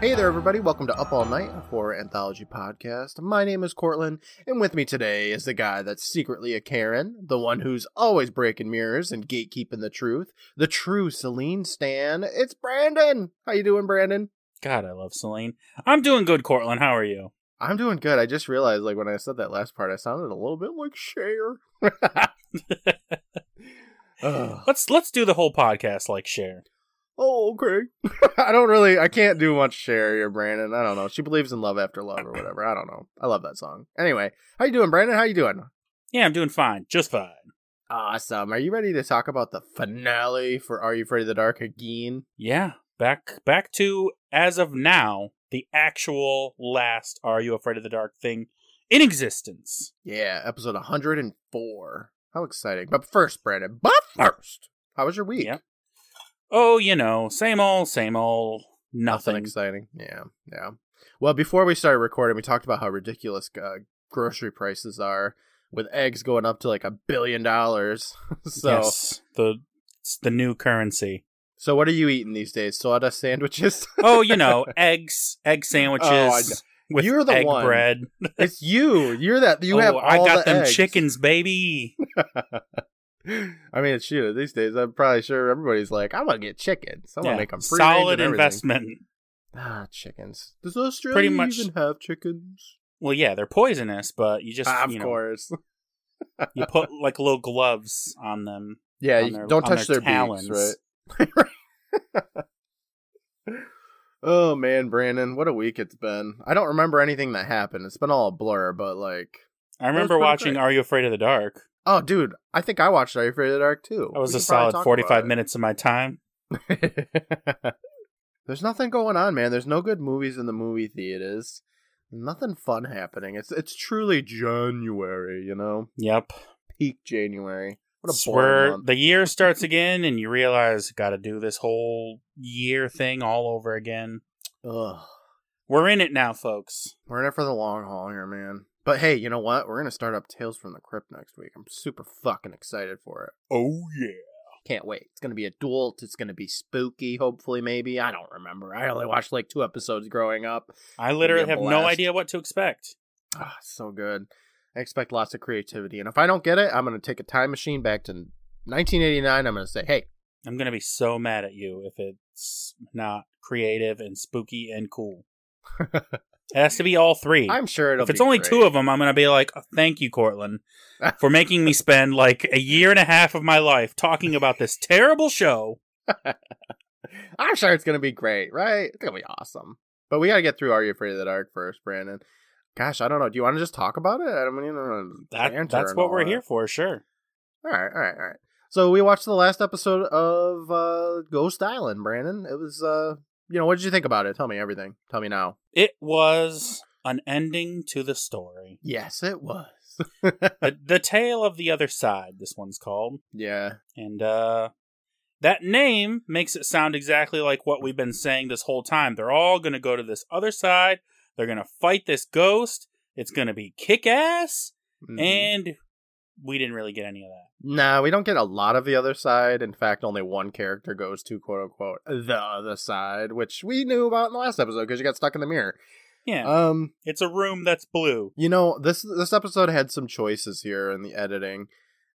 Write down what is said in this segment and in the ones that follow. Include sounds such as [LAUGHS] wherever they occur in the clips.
Hey there, everybody. Welcome to Up All Night, a horror anthology podcast. My name is Courtland, and with me today is the guy that's secretly a Karen, the one who's always breaking mirrors and gatekeeping the truth, the true Celine Stan. It's Brandon. How you doing, Brandon? God, I love Celine. I'm doing good, Courtland. How are you? I'm doing good. I just realized, like, when I said that last part, I sounded a little bit like Cher. [LAUGHS] [LAUGHS] Let's let's do the whole podcast like Cher. Oh, okay. [LAUGHS] I don't really, I can't do much Cher or Brandon. I don't know. She believes in love after love or whatever. I don't know. I love that song. Anyway, how you doing, Brandon? How you doing? Yeah, I'm doing fine, just fine. Awesome. Are you ready to talk about the finale for Are You Afraid of the Dark again? Yeah, back back to as of now the actual last Are You Afraid of the Dark thing in existence. Yeah, episode 104. How exciting. But first, Brandon, but first, how was your week? Yep. Oh, you know, same old, same old, nothing. exciting. Yeah, yeah. Well, before we started recording, we talked about how ridiculous uh, grocery prices are, with eggs going up to like a billion dollars. [LAUGHS] so, yes, the it's the new currency. so what are you eating these days? Soda sandwiches? [LAUGHS] Oh, you know, eggs, egg sandwiches Oh, with You're the egg one. bread. it's you. You're that. You oh, have. I got the them eggs. chickens, baby. [LAUGHS] [LAUGHS] I mean, shoot, these days, I'm probably sure everybody's like, I'm gonna get chickens. I'm gonna make them free solid investment. Ah, chickens. Does Australia Pretty much- even have chickens? Well, yeah, they're poisonous, but you just Ah, of you know course. you put [LAUGHS] like little gloves on them. Yeah, on you their- don't touch their their, talons. beaks, right? [LAUGHS] oh man, Brandon, what a week it's been. I don't remember anything that happened. It's been all a blur, but like, I remember watching great. Are You Afraid of the Dark? Oh, dude, I think I watched Are You Afraid of the Dark too. That was We a solid 45 minutes of my time. [LAUGHS] [LAUGHS] There's nothing going on, man. There's no good movies in the movie theaters. Nothing fun happening. It's it's truly January, you know, Yep. peak January. What a where month. the year starts again and you realize got to do this whole year thing all over again. Ugh. We're in it now, folks. We're in it for the long haul here, man. But hey, you know what? We're gonna start up Tales from the Crypt next week. I'm super fucking excited for it. Oh yeah. Can't wait. It's gonna be adult. It's gonna be spooky. Hopefully, maybe. I don't remember. I only watched like two episodes growing up. I literally have no idea what to expect. Ah, so good. I expect lots of creativity, and if I don't get it, I'm gonna take a time machine back to 1989. I'm gonna say, hey, I'm going to be so mad at you if it's not creative and spooky and cool. [LAUGHS] It has to be all 3 I'm sure it'll. if it's only great. two of them, I'm gonna be like, "Oh, "Thank you, Courtland, [LAUGHS] for making me spend like a year and a half of my life talking about this terrible show." [LAUGHS] I'm sure it's gonna be great, right? It's gonna be awesome. But we gotta get through Are You Afraid of the Dark first, Brandon. Gosh, I don't know. Do you want to just talk about it? I mean, you know, That, that's what we're that. here for, sure. All right, all right, all right. So we watched the last episode of uh, Ghost Island, Brandon. It was, uh, you know, what did you think about it? Tell me everything. Tell me now. It was an ending to the story. Yes, it was. the, [LAUGHS] the tale of the other side. This one's called, yeah, and uh, that name makes it sound exactly like what we've been saying this whole time. They're all gonna go to this other side. They're gonna fight this ghost. It's gonna be kick ass. Mhm. And we didn't really get any of that. Nah, we don't get a lot of the other side. In fact, only one character goes to quote unquote the other side, which we knew about in the last episode because you got stuck in the mirror. Yeah, Um, it's a room that's blue. you know this this episode had some choices here in the editing,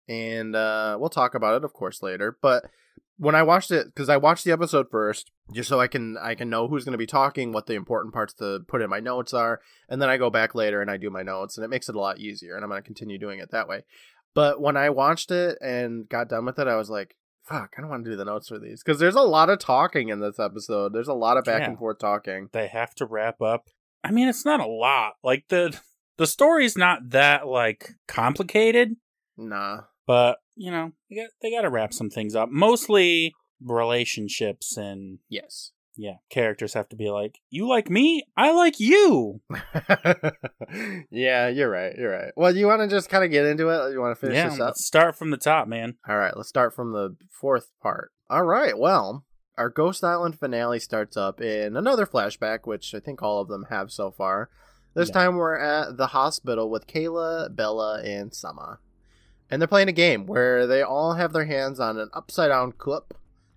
and uh, we'll talk about it, of course, later. But when I watched it, because I watched the episode first, just so I can I can know who's going to be talking, what the important parts to put in my notes are, and then I go back later and I do my notes, and it makes it a lot easier. And I'm going to continue doing it that way. But when I watched it and got done with it, I was like, "Fuck, I don't want to do the notes for these," because there's a lot of talking in this episode. There's a lot of back Yeah. and forth talking. They have to wrap up. I mean, it's not a lot. Like the the story's not that like complicated, Nah. but you know, they got they got to wrap some things up. Mostly relationships and Yes. Yeah, characters have to be like, "You like me, I like you." [LAUGHS] yeah, you're right. You're right. Well, you want to just kind of get into it? You want to finish yeah, this up? let's start from the top, man. All right, let's start from the fourth part. All right, well, our Ghost Island finale starts up in another flashback, which I think all of them have so far. This Yeah. time we're at the hospital with Kayla, Bella, and Summer. And they're playing a game where they all have their hands on an upside down cup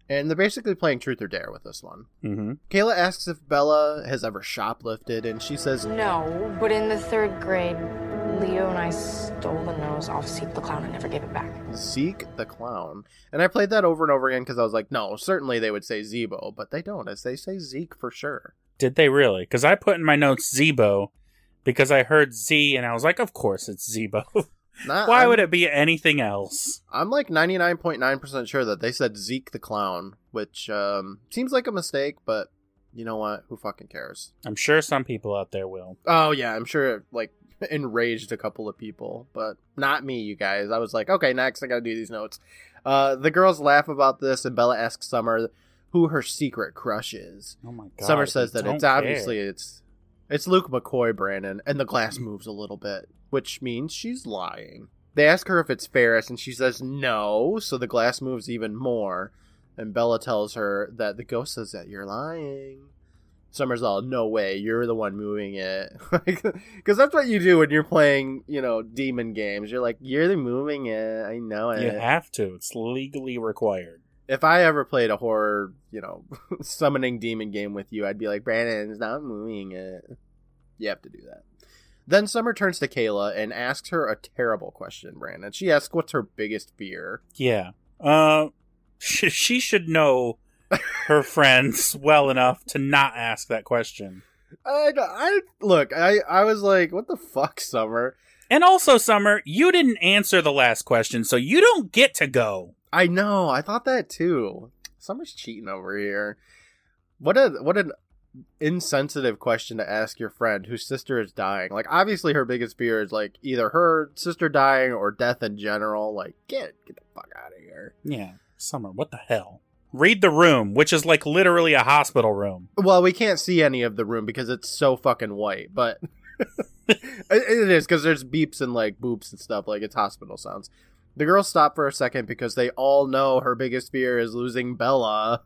And they're basically playing truth or dare with this one. Mm-hmm. Kayla asks if Bella has ever shoplifted, and she says, No, but in the third grade, Leo and I stole the nose off Zeke the Clown and never gave it back. Zeke the clown. And I played that over and over again because I was like, no, certainly they would say Zebo, but they don't. As they say Zeke for sure. Did they really? Because I put in my notes Zebo because I heard Z and I was like, of course it's Zebo. [LAUGHS] Why I'm, would it be anything else? I'm like 99.9% sure that they said Zeke the clown, which um, seems like a mistake, but you know what? Who fucking cares? I'm sure some people out there will. Oh, yeah, I'm sure it, like, [LAUGHS] enraged a couple of people, but not me, you guys. I was like, okay, next, I gotta do these notes. Uh, the girls laugh about this, and Bella asks Summer who her secret crush is. Oh my god. Summer says that it's care. obviously it's it's Luke McCoy, Brandon, and the glass moves a little bit, which means she's lying. They ask her if it's Ferris, and she says no, so the glass moves even more. And Bella tells her that the ghost says that you're lying. Summer's all, no way, you're the one moving it. [LAUGHS] Because that's what you do when you're playing, you know, demon games. You're like, you're the moving it. I know it You have to. It's legally required. if I ever played a horror, you know, [LAUGHS] summoning demon game with you, I'd be like, Brandon's not moving it. You have to do that. Then Summer turns to Kayla and asks her a terrible question, Brandon. She asks, What's her biggest fear? Yeah. Uh, sh- she should know her [LAUGHS] friends well enough to not ask that question. I, I look, I, I was like, What the fuck, Summer? And also, Summer, you didn't answer the last question, so you don't get to go. I know, I thought that too. Summer's cheating over here. What a what an insensitive question to ask your friend whose sister is dying. Like obviously her biggest fear is like either her sister dying or death in general. Like get get the fuck out of here. Yeah. Summer, what the hell? Read the room, which is like literally a hospital room. Well, we can't see any of the room because it's so fucking white, but [LAUGHS] it, it is because there's beeps and like boops and stuff. Like it's hospital sounds. The girls stop for a second because they all know her biggest fear is losing Bella.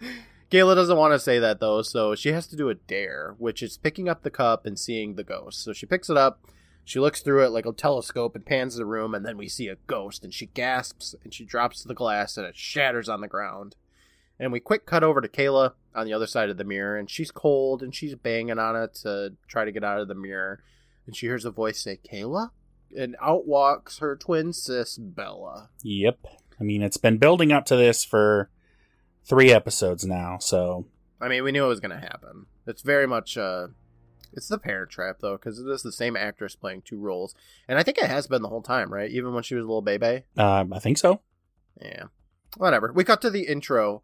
[LAUGHS] Kayla doesn't want to say that though, so she has to do a dare, which is picking up the cup and seeing the ghost. So she picks it up, she looks through it like a telescope and pans the room, and then we see a ghost, and she gasps and she drops the glass and it shatters on the ground. And we quick cut over to Kayla on the other side of the mirror, and she's cold and she's banging on it to try to get out of the mirror. And she hears a voice say, Kayla? And out walks her twin sis, Bella. Yep. I mean, it's been building up to this for three episodes now, so I mean, we knew it was going to happen. It's very much, uh, it's the parent trap, though, because it is the same actress playing two roles. And I think it has been the whole time, right? Even when she was a little baby. uh, I think so. Yeah. Whatever. We cut to the intro,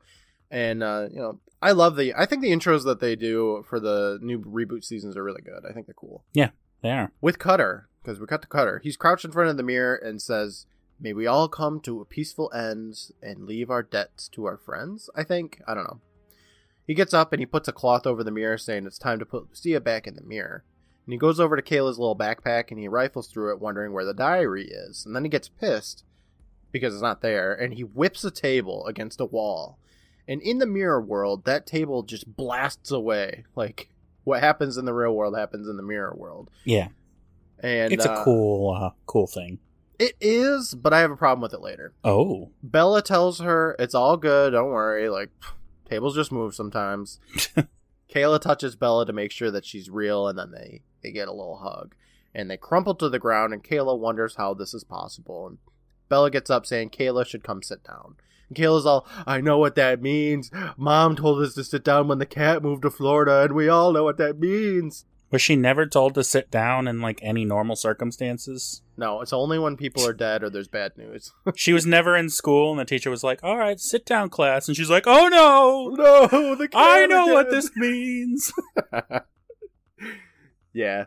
and, uh, you know, I love the, I think the intros that they do for the new reboot seasons are really good. I think they're cool. Yeah, they are. with Cutter, because we cut to Cutter. He's crouched in front of the mirror and says, May we all come to a peaceful end and leave our debts to our friends, I think. I don't know. He gets up and he puts a cloth over the mirror, saying it's time to put Lucia back in the mirror. And he goes over to Kayla's little backpack and he rifles through it, wondering where the diary is. And then he gets pissed because it's not there, and he whips a table against a wall. And in the mirror world, that table just blasts away. Like, what happens in the real world happens in the mirror world. Yeah. And it's a uh, cool, uh, cool thing. It is, but I have a problem with it later. Oh. Bella tells her it's all good, don't worry. Like tables just move sometimes. [LAUGHS] Kayla touches Bella to make sure that she's real, and then they they get a little hug, and they crumple to the ground. And Kayla wonders how this is possible. And Bella gets up saying Kayla should come sit down. And Kayla's all, I know what that means. Mom told us to sit down when the cat moved to Florida, and we all know what that means. Was she never told to sit down in like any normal circumstances? No, it's only when people are dead or there's bad news. [LAUGHS] She was never in school, and the teacher was like, "All right, sit down, class," and she's like, "Oh no, no, the [LAUGHS] I know what this means." [LAUGHS] yeah.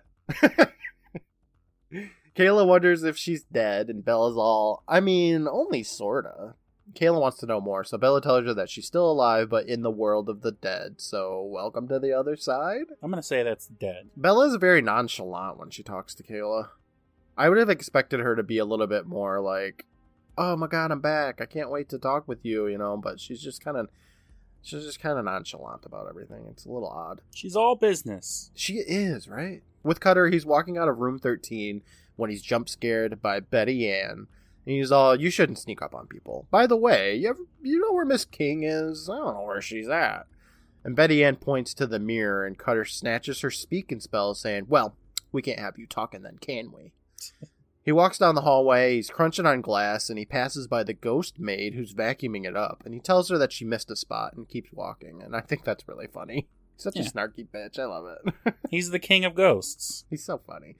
Kayla wonders if she's dead, and Bella's all, I mean, only sorta. Kayla wants to know more, so Bella tells her that she's still alive, but in the world of the dead. So, welcome to the other side. I'm gonna say that's dead. Bella's very nonchalant when she talks to Kayla. I would have expected her to be a little bit more like, "Oh my god, I'm back! I can't wait to talk with you," you know. But she's just kind of, she's just kind of nonchalant about everything. It's a little odd. She's all business. She is, right? With Cutter, he's walking out of room 13 when he's jump scared by Betty Ann. And he's all, "You shouldn't sneak up on people." By the way, you ever, you know where Miss King is? I don't know where she's at. And Betty Ann points to the mirror, and Cutter snatches her Speak & Spell, saying, "Well, we can't have you talking then, can we?" He walks down the hallway, he's crunching on glass, and he passes by the ghost maid who's vacuuming it up, and he tells her that she missed a spot and keeps walking, and I think that's really funny. Such Yeah. a snarky bitch. I love it. [LAUGHS] He's the king of ghosts. He's so funny.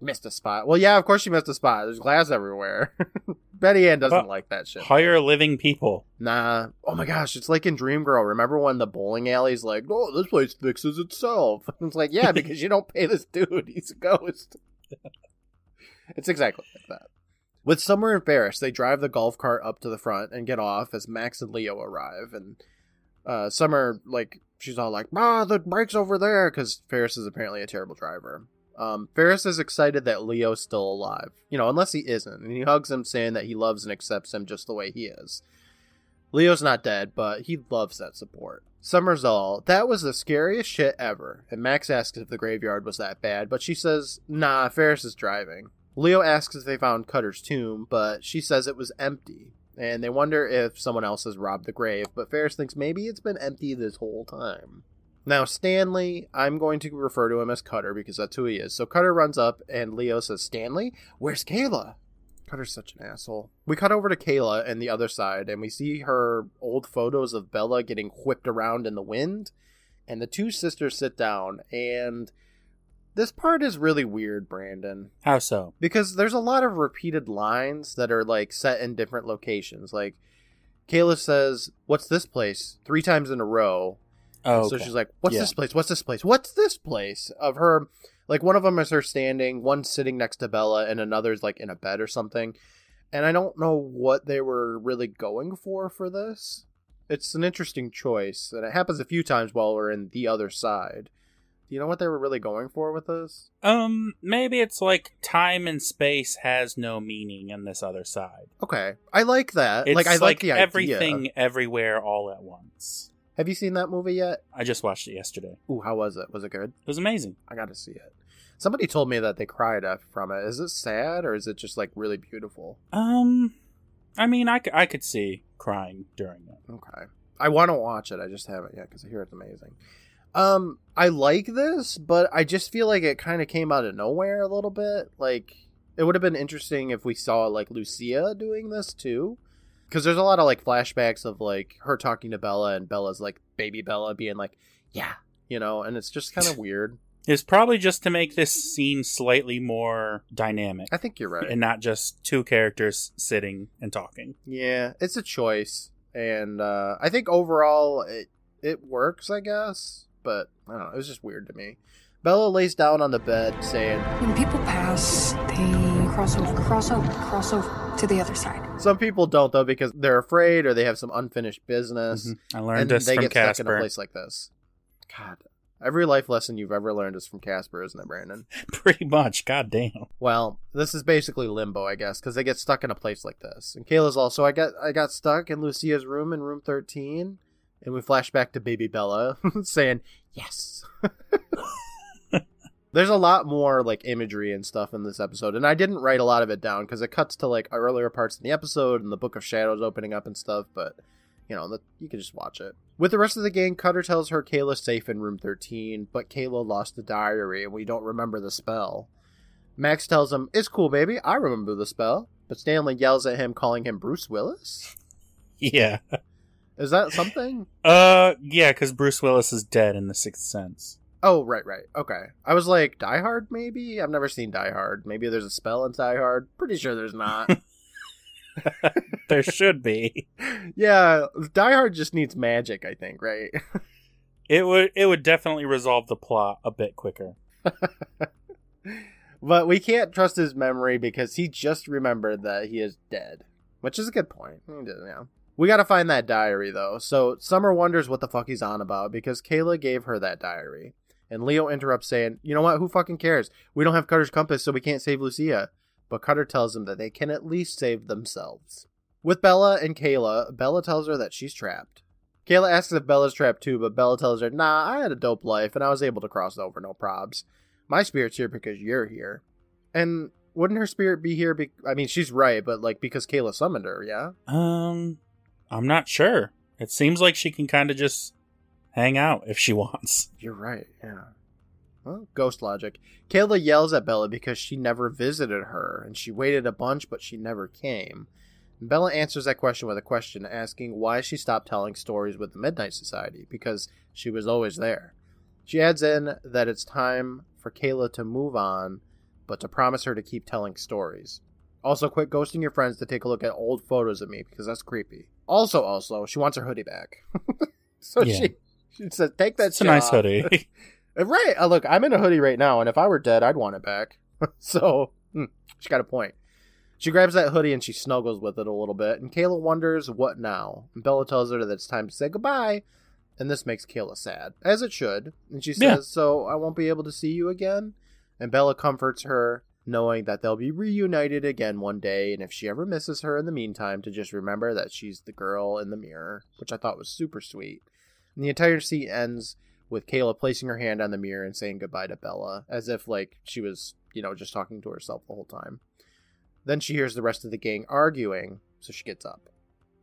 Missed a spot. Well, yeah, of course she missed a spot. There's glass everywhere. [LAUGHS] Betty Ann doesn't Well, like that shit. Hire living people. Nah. Oh my gosh, it's like in Dream Girl. Remember when the bowling alley's like, oh, this place fixes itself? [LAUGHS] It's like, yeah, because you don't pay this dude. [LAUGHS] He's a ghost. it's exactly like that. With Summer and Ferris, they drive the golf cart up to the front and get off as Max and Leo arrive. And uh, Summer, like, she's all like, ah, the bike's over there, because Ferris is apparently a terrible driver. Um, Ferris is excited that Leo's still alive. You know, unless he isn't. And he hugs him, saying that he loves and accepts him just the way he is. Leo's not dead, but he loves that support. Summer's all, that was the scariest shit ever. And Max asks if the graveyard was that bad, but she says, nah, Ferris is driving. Leo asks if they found Cutter's tomb, but she says it was empty. And they wonder if someone else has robbed the grave, but Ferris thinks maybe it's been empty this whole time. Now, Stanley, I'm going to refer to him as Cutter because that's who he is. So Cutter runs up and Leo says, Stanley, where's Kayla? Cutter's such an asshole. We cut over to Kayla and the other side, and we see her old photos of Bella getting whipped around in the wind. And the two sisters sit down, and this part is really weird, Brandon How so? because there's a lot of repeated lines that are like set in different locations. Like Kayla says, "What's this place?" three times in a row. Oh, So she's like, "What's Yeah. this place? What's this place? What's this place?" Of her, like one of them is her standing, one sitting next to Bella, and another's like in a bed or something. And I don't know what they were really going for for this. It's an interesting choice, and it happens a few times while we're in the other side. Do you know what they were really going for with this? um, maybe it's like time and space has no meaning in this other side. Okay, I like that. It's like I like, the idea. everything everywhere all at once. Have you seen that movie yet? I just watched it yesterday. Ooh, how was it? Was it good? It was amazing. I got to see it. Somebody told me that they cried from it. Is it sad or is it just like really beautiful? Um, I mean, I, I could see crying during it. Okay. I want to watch it. I just haven't yet because I hear it's amazing. Um, I like this, but I just feel like it kind of came out of nowhere a little bit. Like it would have been interesting if we saw like Lucia doing this too, because there's a lot of like flashbacks of like her talking to Bella and Bella's like baby Bella being like, "Yeah," you know, and it's just kind of [LAUGHS] weird. It's probably just to make this scene slightly more dynamic I think you're right. and not just two characters sitting and talking. Yeah, it's a choice, and uh, I think overall it it works, I guess. But I don't know, it was just weird to me. Bella lays down on the bed, saying, When people pass, they cross over, cross over, cross over to the other side. "Some people don't though because they're afraid or they have some unfinished business, mm-hmm. I learned and this they from get stuck in a Casper. place like this." God, every life lesson you've ever learned is from Casper, isn't it, Brandon? [LAUGHS] Pretty much. God damn. Well, this is basically limbo, I guess, because they get stuck in a place like this. And Kayla's also, I got, I got stuck in Lucia's room in room thirteen, and we flash back to Baby Bella [LAUGHS] saying yes. [LAUGHS] There's a lot more like imagery and stuff in this episode, and I didn't write a lot of it down because it cuts to like earlier parts in the episode and the Book of Shadows opening up and stuff. But you know, the, you can just watch it. With the rest of the gang, Cutter tells her Kayla's safe in room 13, but Kayla lost the diary and we don't remember the spell. Max tells him, It's cool, baby. I remember the spell. But Stanley yells at him, calling him Bruce Willis. [LAUGHS] Yeah. Is that something? Uh, yeah, because Bruce Willis is dead in The Sixth Sense. Oh, right, right. Okay. I was like, Die Hard, maybe? I've never seen Die Hard. Maybe there's a spell in Die Hard. Pretty sure there's not. [LAUGHS] There should be. yeah, Die Hard just needs magic, I think, right? [LAUGHS] It would it would definitely resolve the plot a bit quicker. [LAUGHS] but we can't trust his memory because he just remembered that he is dead, which is a good point. Yeah. We gotta find that diary though. So Summer wonders what the fuck he's on about because Kayla gave her that diary. And Leo interrupts saying, You know what? Who fucking cares? We don't have Cutter's compass, so we can't save Lucia. But Cutter tells him that they can at least save themselves. With Bella and Kayla, Bella tells her that she's trapped. Kayla asks if Bella's trapped too, but Bella tells her, Nah, I had a dope life and I was able to cross over, no probs. My spirit's here because you're here. And Wouldn't her spirit be here? Be- I mean, she's right, but like because Kayla summoned her, yeah. Um, I'm not sure. It seems like she can kind of just hang out if she [LAUGHS] wants. You're right. Yeah. Well, ghost logic. Kayla yells at Bella because she never visited her, and she waited a bunch, but she never came. And Bella answers that question with a question, asking why she stopped telling stories with the Midnight Society because she was always there. She adds in that it's time for Kayla to move on, but to promise her to keep telling stories. Also, quit ghosting your friends to take a look at old photos of me because that's creepy. Also, also, she wants her hoodie back. [LAUGHS] so Yeah. she she said, "Take that." It's a nice hoodie. [LAUGHS] Right. Uh, look, I'm in a hoodie right now, and if I were dead, I'd want it back. [LAUGHS] so, hmm, she got a point. She grabs that hoodie and she snuggles with it a little bit, and Kayla wonders what now. And Bella tells her that it's time to say goodbye, and this makes Kayla sad, as it should. And she says, Yeah. So I won't be able to see you again? And Bella comforts her, knowing that they'll be reunited again one day, and if she ever misses her in the meantime, to just remember that she's the girl in the mirror, which I thought was super sweet. And the entire scene ends with Kayla placing her hand on the mirror and saying goodbye to Bella, as if like she was, you know, just talking to herself the whole time. Then she hears the rest of the gang arguing, so she gets up.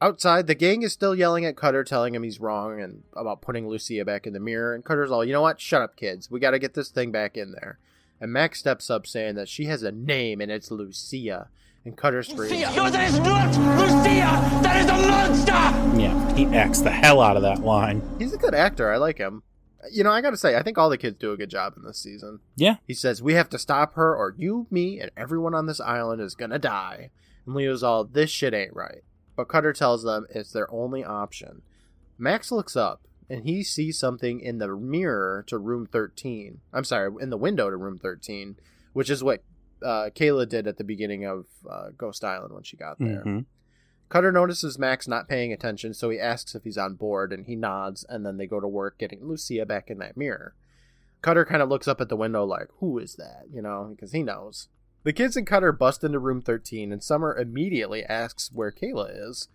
Outside, the gang is still yelling at Cutter, telling him he's wrong and about putting Lucia back in the mirror. And Cutter's all, you know what? Shut up, kids. We got to get this thing back in there. And Max steps up, saying that she has a name and it's Lucia. And Cutter screams, No, that is not Lucia! That is a monster! yeah, he acts the hell out of that line. He's a good actor. I like him. You know, I got to say, I think all the kids do a good job in this season. Yeah. He says, We have to stop her, or you, me, and everyone on this island is gonna die. And Leo's all, This shit ain't right. But Cutter tells them it's their only option. Max looks up, and he sees something in the mirror to room 13. I'm sorry, in the window to room 13, which is what uh, Kayla did at the beginning of uh, Ghost Island when she got there. hmm Cutter notices Max not paying attention, so he asks if he's on board, and he nods, and then they go to work getting Lucia back in that mirror. Cutter kind of looks up at the window like, who is that? You know, because he knows. The kids and Cutter bust into room 13, and Summer immediately asks where Kayla is.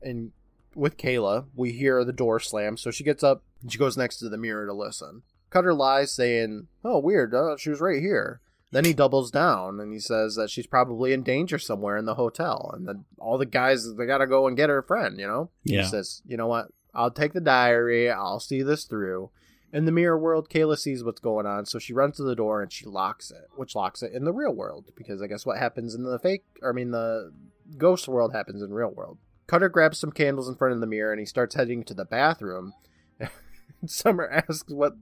And with Kayla, we hear the door slam, so she gets up and she goes next to the mirror to listen. Cutter lies, saying, Oh, weird, uh, she was right here. Then he doubles down and he says that she's probably in danger somewhere in the hotel, and then all the guys they gotta go and get her friend. You know, Yeah. he says, "You know what? I'll take the diary. I'll see this through." In the mirror world, Kayla sees what's going on, so she runs to the door and she locks it, which locks it in the real world because I guess what happens in the fake, or I mean the ghost world happens in real world. Cutter grabs some candles in front of the mirror and he starts heading to the bathroom. [LAUGHS] Summer asks what,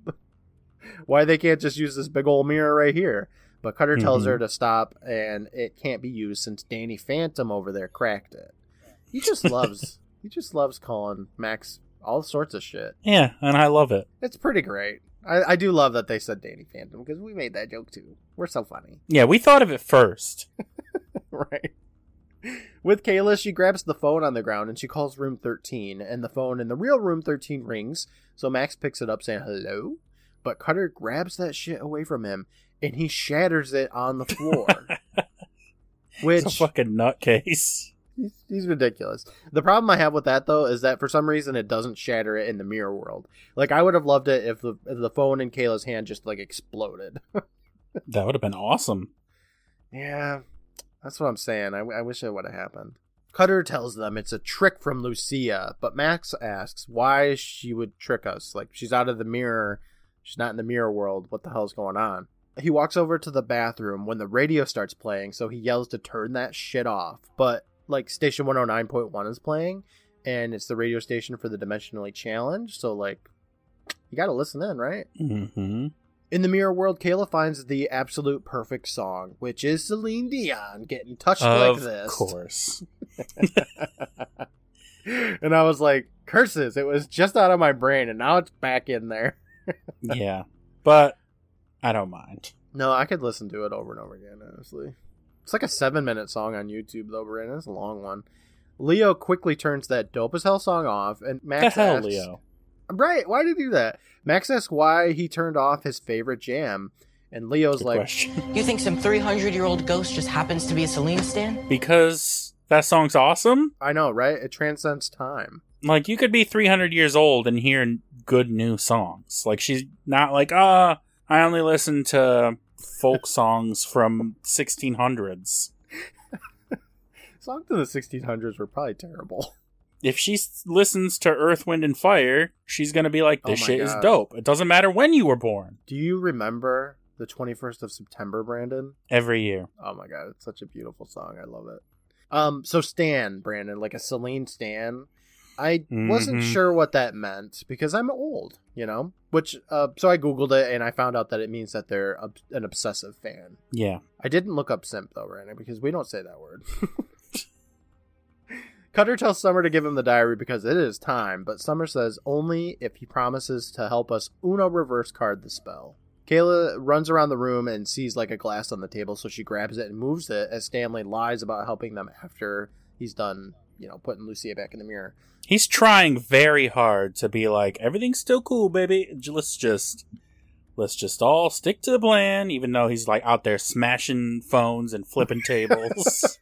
why they can't just use this big old mirror right here. But Cutter tells Mhm. her to stop, and it can't be used since Danny Phantom over there cracked it. He just [LAUGHS] loves, he just loves calling Max all sorts of shit. Yeah, and I love it. It's pretty great. I, I do love that they said Danny Phantom because we made that joke too. We're so funny. [LAUGHS] Yeah, we thought of it first. right. With Kayla, she grabs the phone on the ground and she calls room 13, and the phone in the real room 13 rings. So Max picks it up saying hello, but Cutter grabs that shit away from him and he shatters it on the floor. [LAUGHS] which It's a fucking nutcase. he's, he's ridiculous. The problem I have with that though is that for some reason it doesn't shatter it in the mirror world. Like I would have loved it if the if the phone in Kayla's hand just like exploded. [LAUGHS] That would have been awesome. Yeah, that's what I'm saying. I, I wish it would have happened. Cutter tells them it's a trick from Lucia, but Max asks why she would trick us. Like, she's out of the mirror. She's not in the mirror world. What the hell's going on? He walks over to the bathroom when the radio starts playing, so he yells to turn that shit off. But, like, station 109.1 is playing, and it's the radio station for the Dimensionally Challenged, so, like, you gotta listen in, right? hmm In the mirror world, Kayla finds the absolute perfect song, which is Celine Dion getting touched like this. Of course. [LAUGHS] and I was like, curses, it was just out of my brain and now it's back in there. [LAUGHS] yeah, but I don't mind. No, I could listen to it over and over again, honestly. It's like a seven minute song on YouTube, though, Brandon. It's a long one. Leo quickly turns that dope as hell song off, and Max the hell, asks, Leo? Right, why did he do that? Max asks why he turned off his favorite jam, and Leo's Good like, question. [LAUGHS] You think some 300 year old ghost just happens to be a Celine stan? because that song's awesome. I know, right? It transcends time. Like you could be 300 years old and hear good new songs. Like she's not like, ah, I only listen to folk [LAUGHS] songs from 1600s. [LAUGHS] Songs in the 1600s were probably terrible. If she s- listens to Earth, Wind, and Fire, she's gonna be like, Oh "This my shit is dope." It doesn't matter when you were born. Do you remember the 21st of September, Brandon? Every year, Oh my god, it's such a beautiful song. I love it. Um, so Stan, Brandon, like a Celine Stan. I wasn't Mhm. sure what that meant because I'm old, you know. Which, uh, so I googled it and I found out that it means that they're an obsessive fan. yeah. I didn't look up simp though, Brandon, because we don't say that word. [LAUGHS] Cutter tells Summer to give him the diary because it is time, but Summer says only if he promises to help us Uno reverse card the spell. Kayla runs around the room and sees like a glass on the table, so she grabs it and moves it as Stanley lies about helping them after he's done, you know, putting Lucia back in the mirror. He's trying very hard to be like, "Everything's still cool, baby. Let's just." Let's just all stick to the plan, even though he's like out there smashing phones and flipping tables.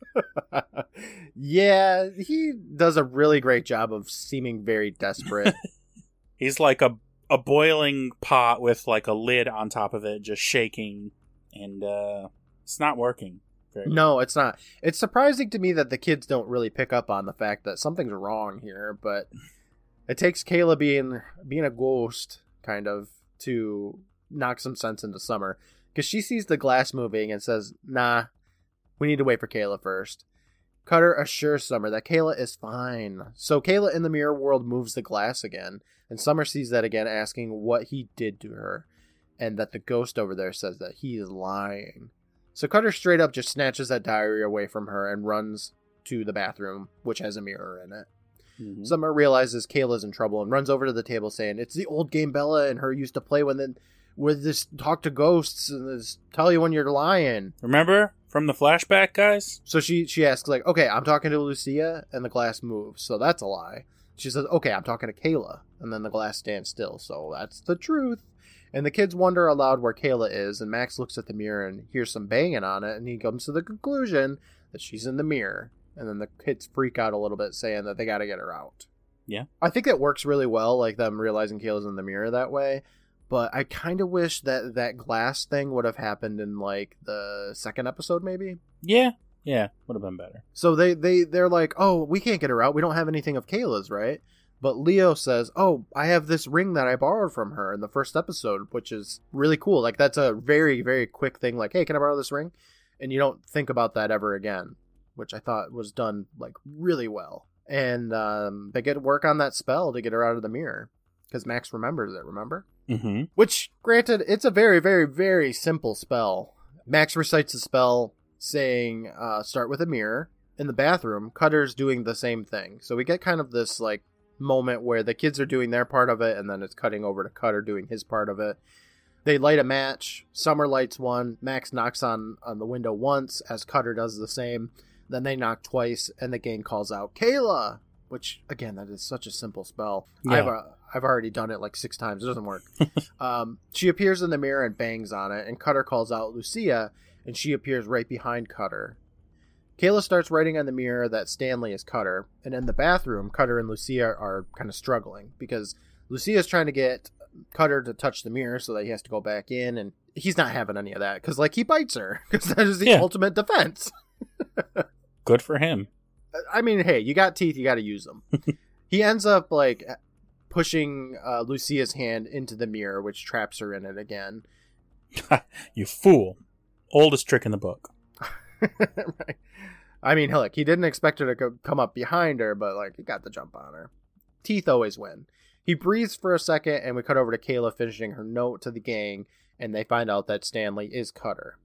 [LAUGHS] yeah, he does a really great job of seeming very desperate. [LAUGHS] he's like a a boiling pot with like a lid on top of it, just shaking, and uh it's not working. No, it's not. It's surprising to me that the kids don't really pick up on the fact that something's wrong here, but it takes Kayla being being a ghost kind of to knock some sense into Summer because she sees the glass moving and says, "Nah, we need to wait for Kayla first. Cutter assures Summer that Kayla is fine. So Kayla in the mirror world moves the glass again, and Summer sees that again, asking what he did to her, and that the ghost over there says that he is lying. So Cutter straight up just snatches that diary away from her and runs to the bathroom, which has a mirror in it. Mhm. Summer realizes Kayla's in trouble and runs over to the table saying, It's the old game Bella and her used to play when then with this talk to ghosts and this tell you when you're lying. Remember from the flashback, guys? So she she asks, like, okay, I'm talking to Lucia and the glass moves, so that's a lie. She says, Okay, I'm talking to Kayla, and then the glass stands still, so that's the truth. And the kids wonder aloud where Kayla is, and Max looks at the mirror and hears some banging on it, and he comes to the conclusion that she's in the mirror. And then the kids freak out a little bit, saying that they gotta get her out. Yeah. I think that works really well, like them realizing Kayla's in the mirror that way. But I kind of wish that that glass thing would have happened in like the second episode, maybe. Yeah, yeah, would have been better. So they they they're like, oh, we can't get her out. We don't have anything of Kayla's, right? But Leo says, oh, I have this ring that I borrowed from her in the first episode, which is really cool. Like that's a very very quick thing. Like, hey, can I borrow this ring? And you don't think about that ever again, which I thought was done like really well. And um, they get work on that spell to get her out of the mirror because Max remembers it. Remember? Mm-hmm. Which, granted, it's a very, very, very simple spell. Max recites the spell saying, uh, start with a mirror. In the bathroom, Cutter's doing the same thing. So we get kind of this, like, moment where the kids are doing their part of it, and then it's cutting over to Cutter doing his part of it. They light a match. Summer lights one. Max knocks on, on the window once, as Cutter does the same. Then they knock twice, and the gang calls out, Kayla! Which, again, that is such a simple spell. Yeah. I've, uh, I've already done it like six times. It doesn't work. [LAUGHS] um, she appears in the mirror and bangs on it, and Cutter calls out Lucia, and she appears right behind Cutter. Kayla starts writing on the mirror that Stanley is Cutter, and in the bathroom, Cutter and Lucia are kind of struggling because Lucia is trying to get Cutter to touch the mirror so that he has to go back in, and he's not having any of that because, like, he bites her [LAUGHS] because that is the Yeah. ultimate defense. [LAUGHS] Good for him. I mean, hey, you got teeth, you got to use them. [LAUGHS] he ends up like pushing uh, Lucia's hand into the mirror, which traps her in it again. You fool. Oldest trick in the book. right. I mean, look, he didn't expect her to co- come up behind her, but like he got the jump on her. Teeth always win. He breathes for a second, and we cut over to Kayla finishing her note to the gang, and they find out that Stanley is Cutter.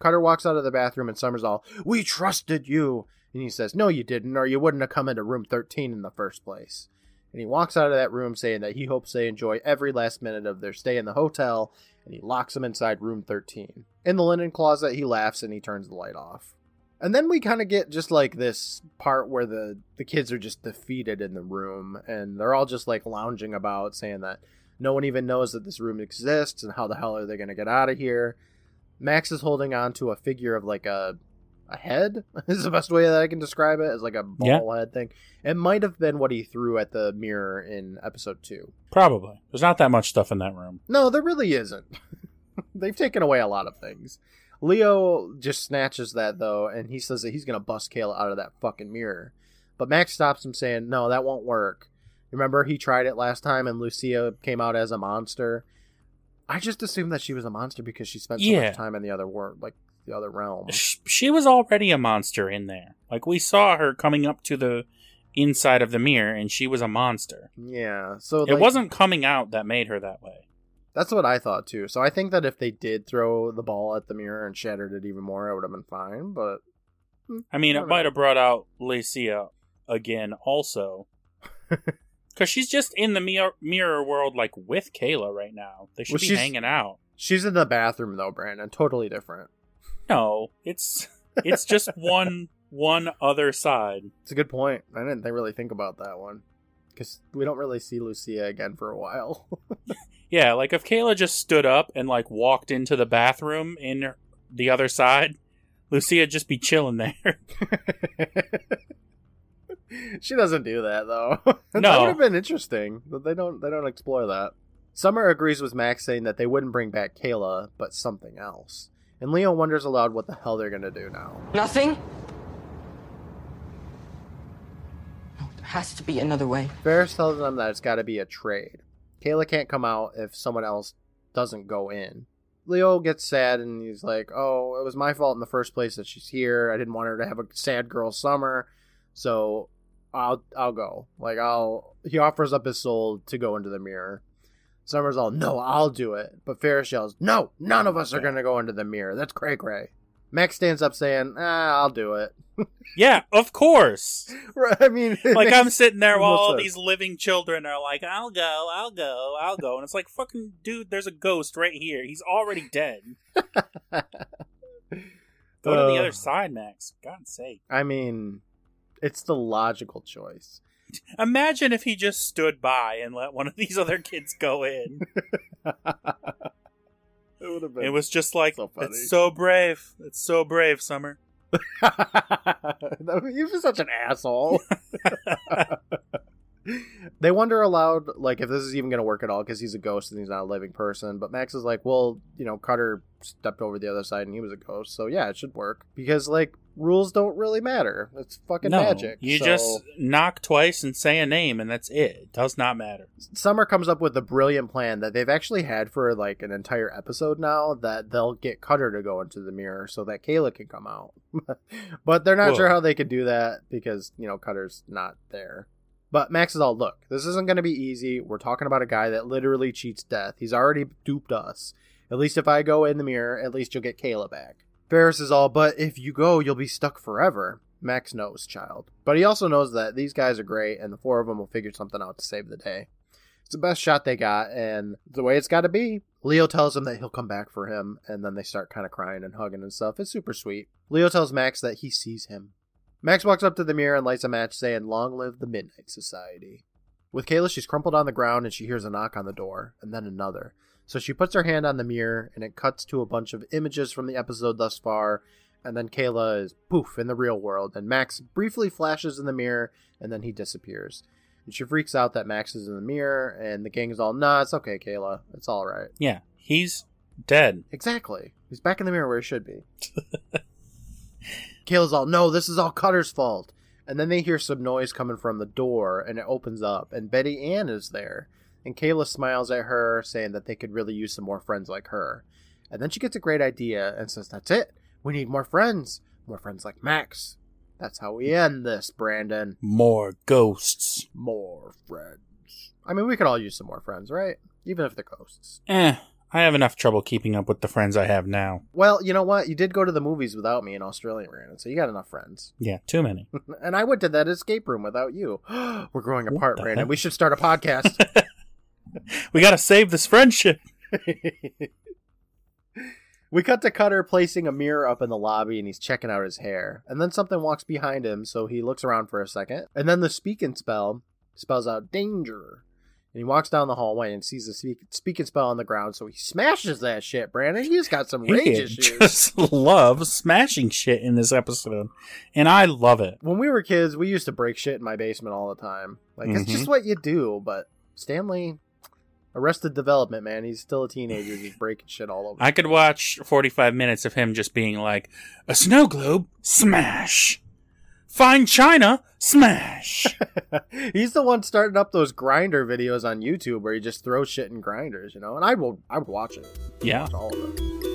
Cutter walks out of the bathroom, and Summer's all, "We trusted you," and he says, "No, you didn't, or you wouldn't have come into room 13 in the first place." And he walks out of that room saying that he hopes they enjoy every last minute of their stay in the hotel, and he locks them inside room 13. In the linen closet, he laughs and he turns the light off. And then we kind of get just like this part where the the kids are just defeated in the room and they're all just like lounging about saying that no one even knows that this room exists and how the hell are they going to get out of here. Max is holding on to a figure of like a a head [LAUGHS] is the best way that I can describe it as like a ball Yeah. head thing. It might have been what he threw at the mirror in episode 2. Probably. There's not that much stuff in that room. No, there really isn't. [LAUGHS] They've taken away a lot of things. Leo just snatches that though, and he says that he's gonna bust Kayla out of that fucking mirror. But Max stops him, saying, "No, that won't work." Remember, he tried it last time, and Lucia came out as a monster. I just assumed that she was a monster because she spent so Yeah. much time in the other world, like the other realm. She was already a monster in there. Like we saw her coming up to the inside of the mirror, and she was a monster. Yeah, so It wasn't coming out that made her that way. That's what I thought too. So I think that if they did throw the ball at the mirror and shattered it even more, it would have been fine. But hmm, I mean, I it might have brought out Lucia again, also. [LAUGHS] Because she's just in the mirror, mirror world, like with Kayla right now. They should Well, be hanging out. she's in the bathroom though, Brandon. Totally different. No, it's it's just [LAUGHS] one one other side. It's a good point. I didn't really think about that one because we don't really see Lucia again for a while. [LAUGHS] Yeah, like if Kayla just stood up and like walked into the bathroom in the other side, Lucia'd just be chilling there. [LAUGHS] she doesn't do that though. [LAUGHS] that No. would have been interesting, but they don't. They don't explore that. Summer agrees with Max, saying that they wouldn't bring back Kayla, but something else. And Leo wonders aloud what the hell they're gonna do now. Nothing? No, there has to be another way. Ferris tells them that it's got to be a trade. Kayla can't come out if someone else doesn't go in. Leo gets sad and he's like, "Oh, it was my fault in the first place that she's here. I didn't want her to have a sad girl summer, so I'll I'll go. Like I'll." He offers up his soul to go into the mirror. Summer's all, "No, I'll do it," but Ferris yells, "No, none of us are gonna go into the mirror. That's cray cray." Max stands up saying, ah, "I'll do it." [LAUGHS] yeah, of course. Right, I mean, Like I'm sitting there while all sense. these living children are like, "I'll go, I'll go, I'll go," and it's like, "Fucking dude, there's a ghost right here. He's already dead. [LAUGHS] Go to the Uh, other side, Max. God's sake." I mean, it's the logical choice. [LAUGHS] Imagine if he just stood by and let one of these other kids go in. It would have been. It was just like, so. "It's so brave. It's so brave, Summer." [LAUGHS] You're just such an asshole. [LAUGHS] they wonder aloud, like, if this is even going to work at all because he's a ghost and he's not a living person. But Max is like, well, you know, Cutter stepped over the other side and he was a ghost, so yeah, it should work because like rules don't really matter. It's fucking no, magic. you so- just knock twice and say a name, and that's it. It does not matter. Summer comes up with a brilliant plan that they've actually had for like an entire episode now that they'll get Cutter to go into the mirror so that Kayla can come out. [LAUGHS] but they're not Whoa. sure how they could do that because, you know, Cutter's not there. But Max is all, look, this isn't going to be easy. We're talking about a guy that literally cheats death. He's already duped us. At least if I go in the mirror, at least you'll get Kayla back. Ferris is all, but if you go, you'll be stuck forever. Max knows, child. But he also knows that these guys are great and the four of them will figure something out to save the day. It's the best shot they got, and the way it's got to be. Leo tells him that he'll come back for him, and then they start kind of crying and hugging and stuff. It's super sweet. Leo tells Max that he sees him. Max walks up to the mirror and lights a match, saying, Long live the Midnight Society. With Kayla, she's crumpled on the ground and she hears a knock on the door, and then another. So she puts her hand on the mirror, and it cuts to a bunch of images from the episode thus far, and then Kayla is poof in the real world, and Max briefly flashes in the mirror, and then he disappears. And she freaks out that Max is in the mirror, and the gang's all, nah, it's okay, Kayla. It's all right. Yeah, he's dead. Exactly. He's back in the mirror where he should be. [LAUGHS] Kayla's all, no, this is all Cutter's fault. And then they hear some noise coming from the door, and it opens up, and Betty Ann is there. And Kayla smiles at her, saying that they could really use some more friends like her. And then she gets a great idea and says, That's it. We need more friends. More friends like Max. That's how we end this, Brandon. More ghosts. More friends. I mean, we could all use some more friends, right? Even if they're ghosts. Eh, I have enough trouble keeping up with the friends I have now. Well, you know what? You did go to the movies without me in Australia, Brandon, so you got enough friends. Yeah, too many. [LAUGHS] And I went to that escape room without you. [GASPS] We're growing What apart, Brandon. heck? We should start a podcast. [LAUGHS] we gotta save this friendship. [LAUGHS] we cut to Cutter placing a mirror up in the lobby and he's checking out his hair. And then something walks behind him, so he looks around for a second. And then the Speak & Spell spells out danger. And he walks down the hallway and sees the speak- speaking spell on the ground, so he smashes that shit, Brandon. He's got some rage He issues. just [LAUGHS] loves smashing shit in this episode, and I love it. when we were kids, we used to break shit in my basement all the time. Like it's Mm-hmm. just what you do. But Stanley, Arrested Development, man. He's still a teenager, He's breaking shit all over. I could watch 45 minutes of him just being like, a snow globe, smash. Find China, smash. [LAUGHS] He's the one starting up those grinder videos on YouTube where he just throws shit in grinders, you know. And I will, I would watch it. yeah. All of it.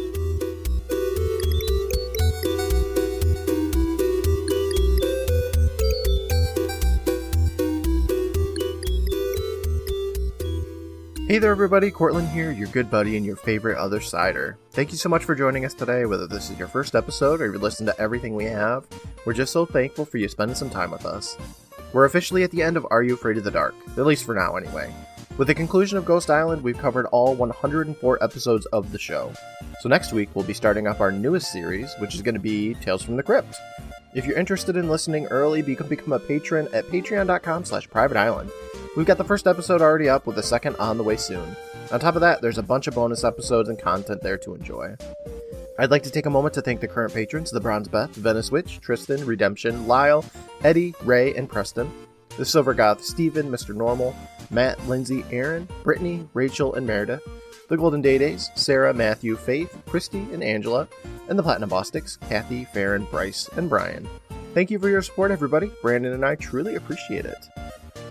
Hey there, everybody. Courtland here, your good buddy and your favorite other cider. Thank you so much for joining us today. Whether this is your first episode or you've listened to everything we have, we're just so thankful for you spending some time with us. We're officially at the end of Are You Afraid of the Dark? At least for now, anyway. With the conclusion of Ghost Island, we've covered all 104 episodes of the show. So next week, we'll be starting up our newest series, which is going to be Tales from the Crypt. If you're interested in listening early, you can become a patron at patreon.com slash private island. We've got the first episode already up with the second on the way soon. On top of that, there's a bunch of bonus episodes and content there to enjoy. I'd like to take a moment to thank the current patrons the Bronze Beth, Venice Witch, Tristan, Redemption, Lyle, Eddie, Ray, and Preston, the Silver Goth, Steven, Mr. Normal, Matt, Lindsay, Aaron, Brittany, Rachel, and Meredith, the Golden Day Days, Sarah, Matthew, Faith, Christy, and Angela, and the Platinum Bostics, Kathy, Farron, Bryce, and Brian. Thank you for your support, everybody. Brandon and I truly appreciate it.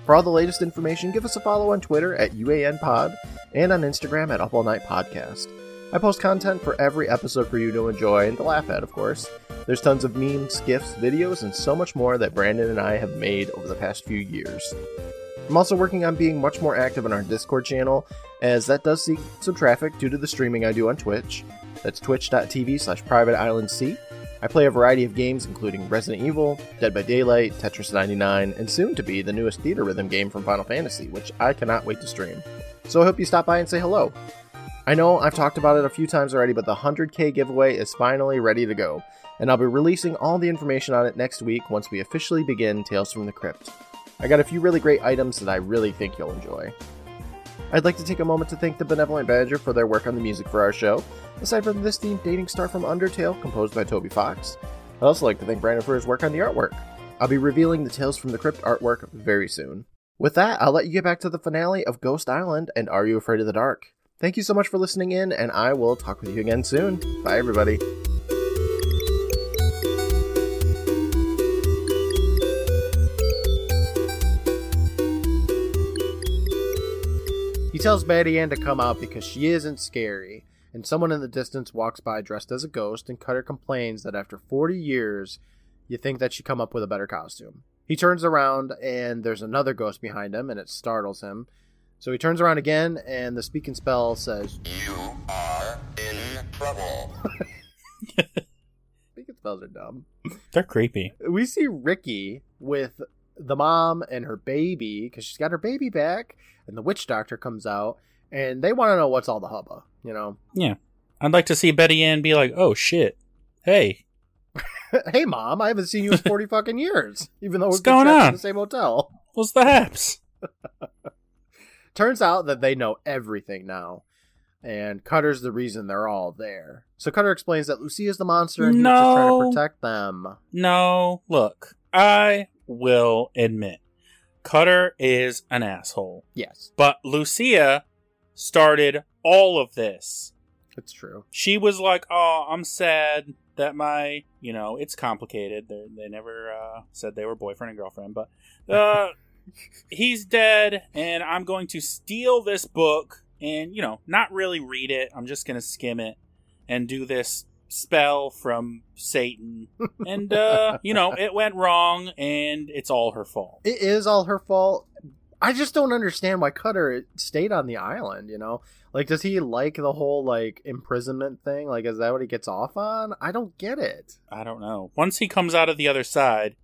For all the latest information, give us a follow on Twitter at UANPod and on Instagram at Up All Night Podcast. I post content for every episode for you to enjoy and to laugh at, of course. There's tons of memes, GIFs, videos, and so much more that Brandon and I have made over the past few years. I'm also working on being much more active on our Discord channel, as that does see some traffic due to the streaming I do on Twitch. That's twitch.tv slash private island privateislandc. I play a variety of games, including Resident Evil, Dead by Daylight, Tetris 99, and soon to be the newest Theatrhythm game from Final Fantasy, which I cannot wait to stream. So I hope you stop by and say hello. I know I've talked about it a few times already, but the 100k giveaway is finally ready to go, and I'll be releasing all the information on it next week once we officially begin Tales from the Crypt. I got a few really great items that I really think you'll enjoy. I'd like to take a moment to thank the Benevolent Badger for their work on the music for our show, aside from this theme Dating Start from Undertale, composed by Toby Fox. I'd also like to thank Brandon for his work on the artwork. I'll be revealing the Tales from the Crypt artwork very soon. With that, I'll let you get back to the finale of Ghost Island and Are You Afraid of the Dark? Thank you so much for listening in, and I will talk with you again soon. Bye, everybody. He tells Betty Ann to come out because she isn't scary, and someone in the distance walks by dressed as a ghost, and Cutter complains that after 40 years, you think that she'd come up with a better costume. He turns around, and there's another ghost behind him, and it startles him. So he turns around again, and the Speak & Spell says, You are in trouble. [LAUGHS] Speak & Spells are dumb. They're creepy. We see Ricky with the mom and her baby, because she's got her baby back, and the witch doctor comes out, and they want to know what's all the hubba, you know? Yeah. I'd like to see Betty Ann be like, oh shit. Hey, [LAUGHS] hey, mom, I haven't seen you in [LAUGHS] 40 fucking years, even though we're going on? in the same hotel. what's the haps? [LAUGHS] Turns out that they know everything now, and Cutter's the reason they're all there. So Cutter explains that Lucy is the monster and he's just trying to protect them. No, look, I will admit, Cutter is an asshole. Yes, But Lucia started all of this. it's true. She was like, "Oh, I'm sad that my, you know, it's complicated. They they never uh, said they were boyfriend and girlfriend, but uh, [LAUGHS] he's dead, and I'm going to steal this book and you know, not really read it. I'm just gonna skim it and do this spell from Satan, and uh, [LAUGHS] you know, it went wrong, and it's all her fault. It is all her fault. I just don't understand why Cutter stayed on the island, you know? Like, does he like the whole, like, imprisonment thing? Like, is that what he gets off on? I don't get it. I don't know. Once he comes out of the other side,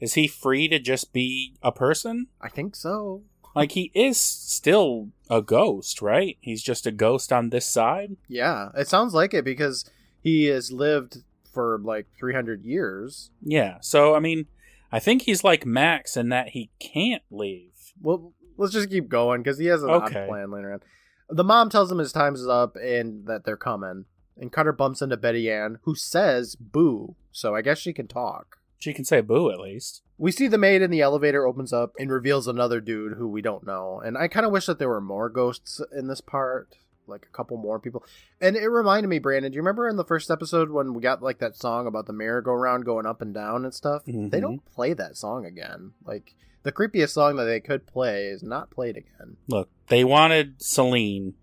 is he free to just be a person? I think so. Like he is still a ghost, right? He's just a ghost on this side. Yeah, it sounds like it because he has lived for, like, 300 years. Yeah. So I mean, I think he's like Max in that he can't leave. Well, let's just keep going because he has an Okay. odd plan later on. The mom tells him his time is up and that they're coming. And Cutter bumps into Betty Ann, who says boo. So I guess she can talk. She can say boo at least. We see the maid in the elevator opens up and reveals another dude who we don't know. And I kind of wish that there were more ghosts in this part, like a couple more people. And it reminded me, Brandon, do you remember in the first episode when we got like that song about the merry-go-round going up and down and stuff? They Mhm. don't play that song again. Like the creepiest song that they could play is not played again. Look, they wanted Celine,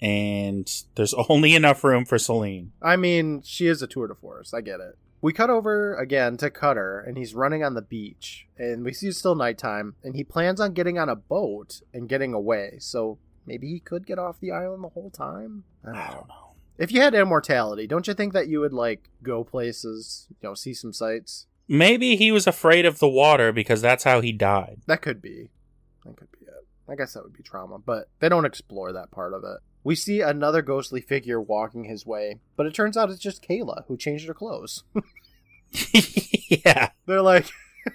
and there's [LAUGHS] only enough room for Celine. I mean, she is a tour de force. I get it. We cut over again to Cutter, and he's running on the beach. And we see it's still nighttime, and he plans on getting on a boat and getting away. So maybe he could get off the island the whole time? I don't I don't know. If you had immortality, don't you think that you would, like, go places, you know, see some sights? Maybe he was afraid of the water because that's how he died. That could be. That could be it. I guess that would be trauma, but they don't explore that part of it. We see another ghostly figure walking his way, but it turns out it's just Kayla who changed her clothes. [LAUGHS] [LAUGHS] yeah. They're like,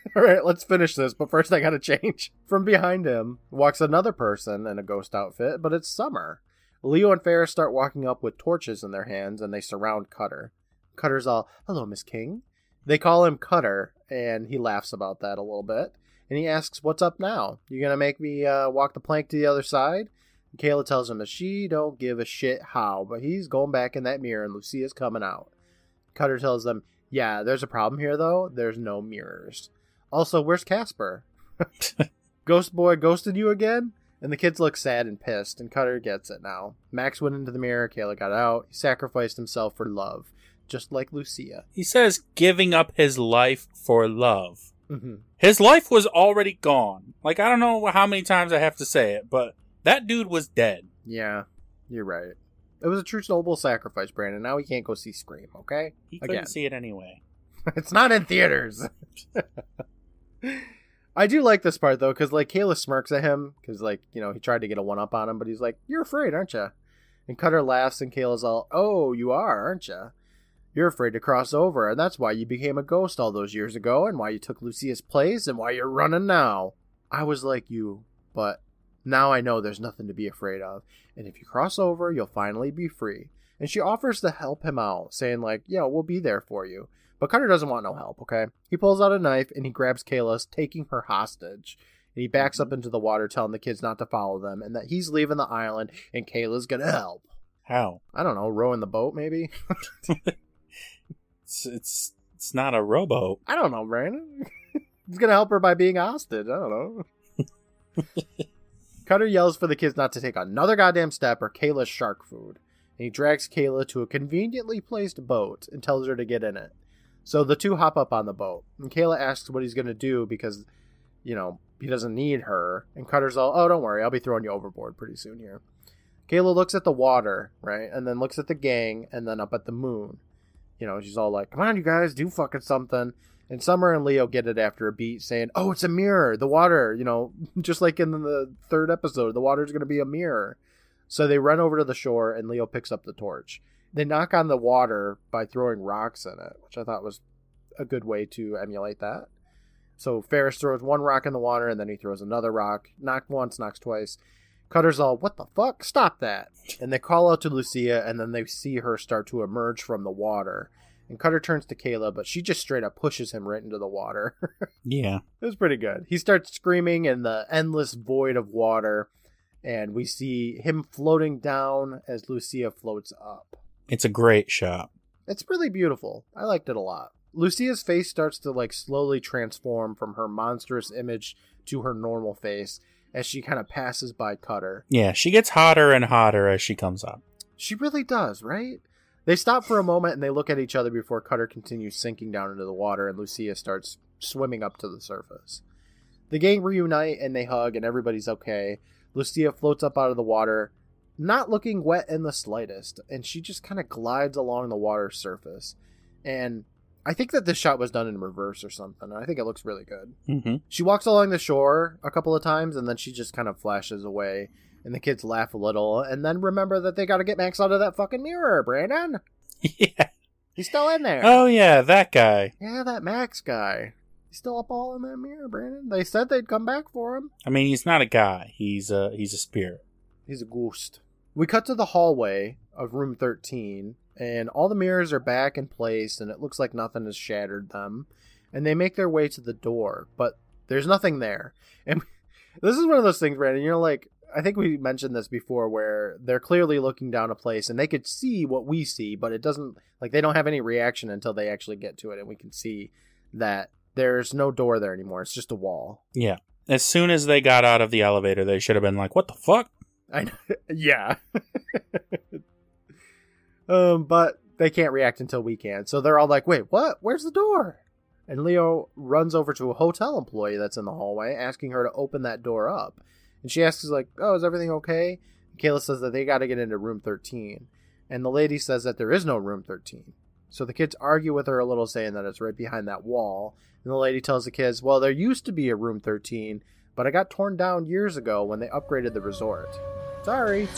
[LAUGHS] all right, let's finish this, but first I gotta change. [LAUGHS] From behind him walks another person in a ghost outfit, but it's Summer. Leo and Ferris start walking up with torches in their hands and they surround Cutter. Cutter's all, hello, Miss King. They call him Cutter, and he laughs about that a little bit. And he asks, what's up now? You gonna make me uh, walk the plank to the other side? And Kayla tells him that she don't give a shit how, but he's going back in that mirror and Lucia's coming out. Cutter tells them, yeah, there's a problem here though. There's no mirrors. Also, where's Casper? [LAUGHS] Ghost boy ghosted you again? And the kids look sad and pissed, and Cutter gets it now. Max went into the mirror, Kayla got out. He sacrificed himself for love, just like Lucia. He says giving up his life for love. Mm-hmm. His life was already gone. Like, I don't know how many times I have to say it, but that dude was dead. Yeah, you're right. It was a true noble sacrifice, Brandon. Now we can't go see Scream, okay? He couldn't Again. see it anyway. [LAUGHS] it's not in theaters. [LAUGHS] I do like this part though, because like Kayla smirks at him because like you know he tried to get a one up on him, but he's like, "You're afraid, aren't you?" And Cutter laughs, and Kayla's all, "Oh, you are, aren't you? You're afraid to cross over, and that's why you became a ghost all those years ago, and why you took Lucia's place, and why you're running now." I was like you, but now I know there's nothing to be afraid of, and if you cross over, you'll finally be free. And she offers to help him out, saying like, "Yeah, we'll be there for you." But Cutter doesn't want no help, okay? He pulls out a knife and he grabs Kayla, taking her hostage. And he backs up mm-hmm. into the water, telling the kids not to follow them and that he's leaving the island and Kayla's gonna help. How? I don't know, rowing the boat maybe? [LAUGHS] It's it's, it's not a rowboat. I don't know, Brandon. [LAUGHS] he's gonna help her by being hostage. I don't know. [LAUGHS] Cutter yells for the kids not to take another goddamn step or Kayla's shark food. And he drags Kayla to a conveniently placed boat and tells her to get in it. So the two hop up on the boat, and Kayla asks what he's going to do because, you know, he doesn't need her. And Cutter's all, oh, don't worry, I'll be throwing you overboard pretty soon here. Kayla looks at the water, right? And then looks at the gang and then up at the moon. You know, she's all like, come on, you guys, do fucking something. And Summer and Leo get it after a beat saying, oh, it's a mirror. The water, you know, [LAUGHS] just like in the third episode, the water's going to be a mirror. So they run over to the shore and Leo picks up the torch. They knock on the water by throwing rocks in it, which I thought was a good way to emulate that. So Ferris throws one rock in the water and then he throws another rock. Knock once, knocks twice. Cutter's all, what the fuck? Stop that. And they call out to Lucia and then they see her start to emerge from the water. And Cutter turns to Kayla, but she just straight up pushes him right into the water. [LAUGHS] Yeah. It was pretty good. He starts screaming in the endless void of water, and we see him floating down as Lucia floats up. It's a great shot. It's really beautiful. I liked it a lot. Lucia's face starts to like slowly transform from her monstrous image to her normal face as she kind of passes by Cutter. Yeah, she gets hotter and hotter as she comes up. She really does, right? They stop for a moment and they look at each other before Cutter continues sinking down into the water and Lucia starts swimming up to the surface. The gang reunite and they hug and everybody's okay. Lucia floats up out of the water, not looking wet in the slightest, and she just kind of glides along the water surface. And I think that this shot was done in reverse or something. I think it looks really good. Mm-hmm. She walks along the shore a couple of times and then she just kind of flashes away. And the kids laugh a little and then remember that they got to get Max out of that fucking mirror, Brandon. [LAUGHS] Yeah. He's still in there. Oh yeah, that guy. Yeah, that Max guy. He's still up all in that mirror, Brandon. They said they'd come back for him. I mean, he's not a guy. He's a he's a spirit. He's a ghost. We cut to the hallway of room 13, and all the mirrors are back in place, and it looks like nothing has shattered them. and they make their way to the door, but there's nothing there. And [LAUGHS] this is one of those things, Brandon. You're like, I think we mentioned this before, where they're clearly looking down a place and they could see what we see, but it doesn't like they don't have any reaction until they actually get to it, and we can see that there's no door there anymore. It's just a wall. Yeah. As soon as they got out of the elevator, they should have been like, "What the fuck?" I [LAUGHS] yeah. [LAUGHS] um, but they can't react until we can. So they're all like, "Wait, what? Where's the door?" And Leo runs over to a hotel employee that's in the hallway, asking her to open that door up. And she asks, like, "Oh, is everything okay?" And Kayla says that they got to get into room 13. And the lady says that there is no room 13. So the kids argue with her a little, saying that it's right behind that wall. And the lady tells the kids, "Well, there used to be a room 13, but it got torn down years ago when they upgraded the resort." Sorry.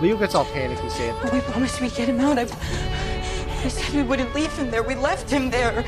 Leo gets all panicky, saying, We promised we'd get him out. I, I said we wouldn't leave him there. We left him there.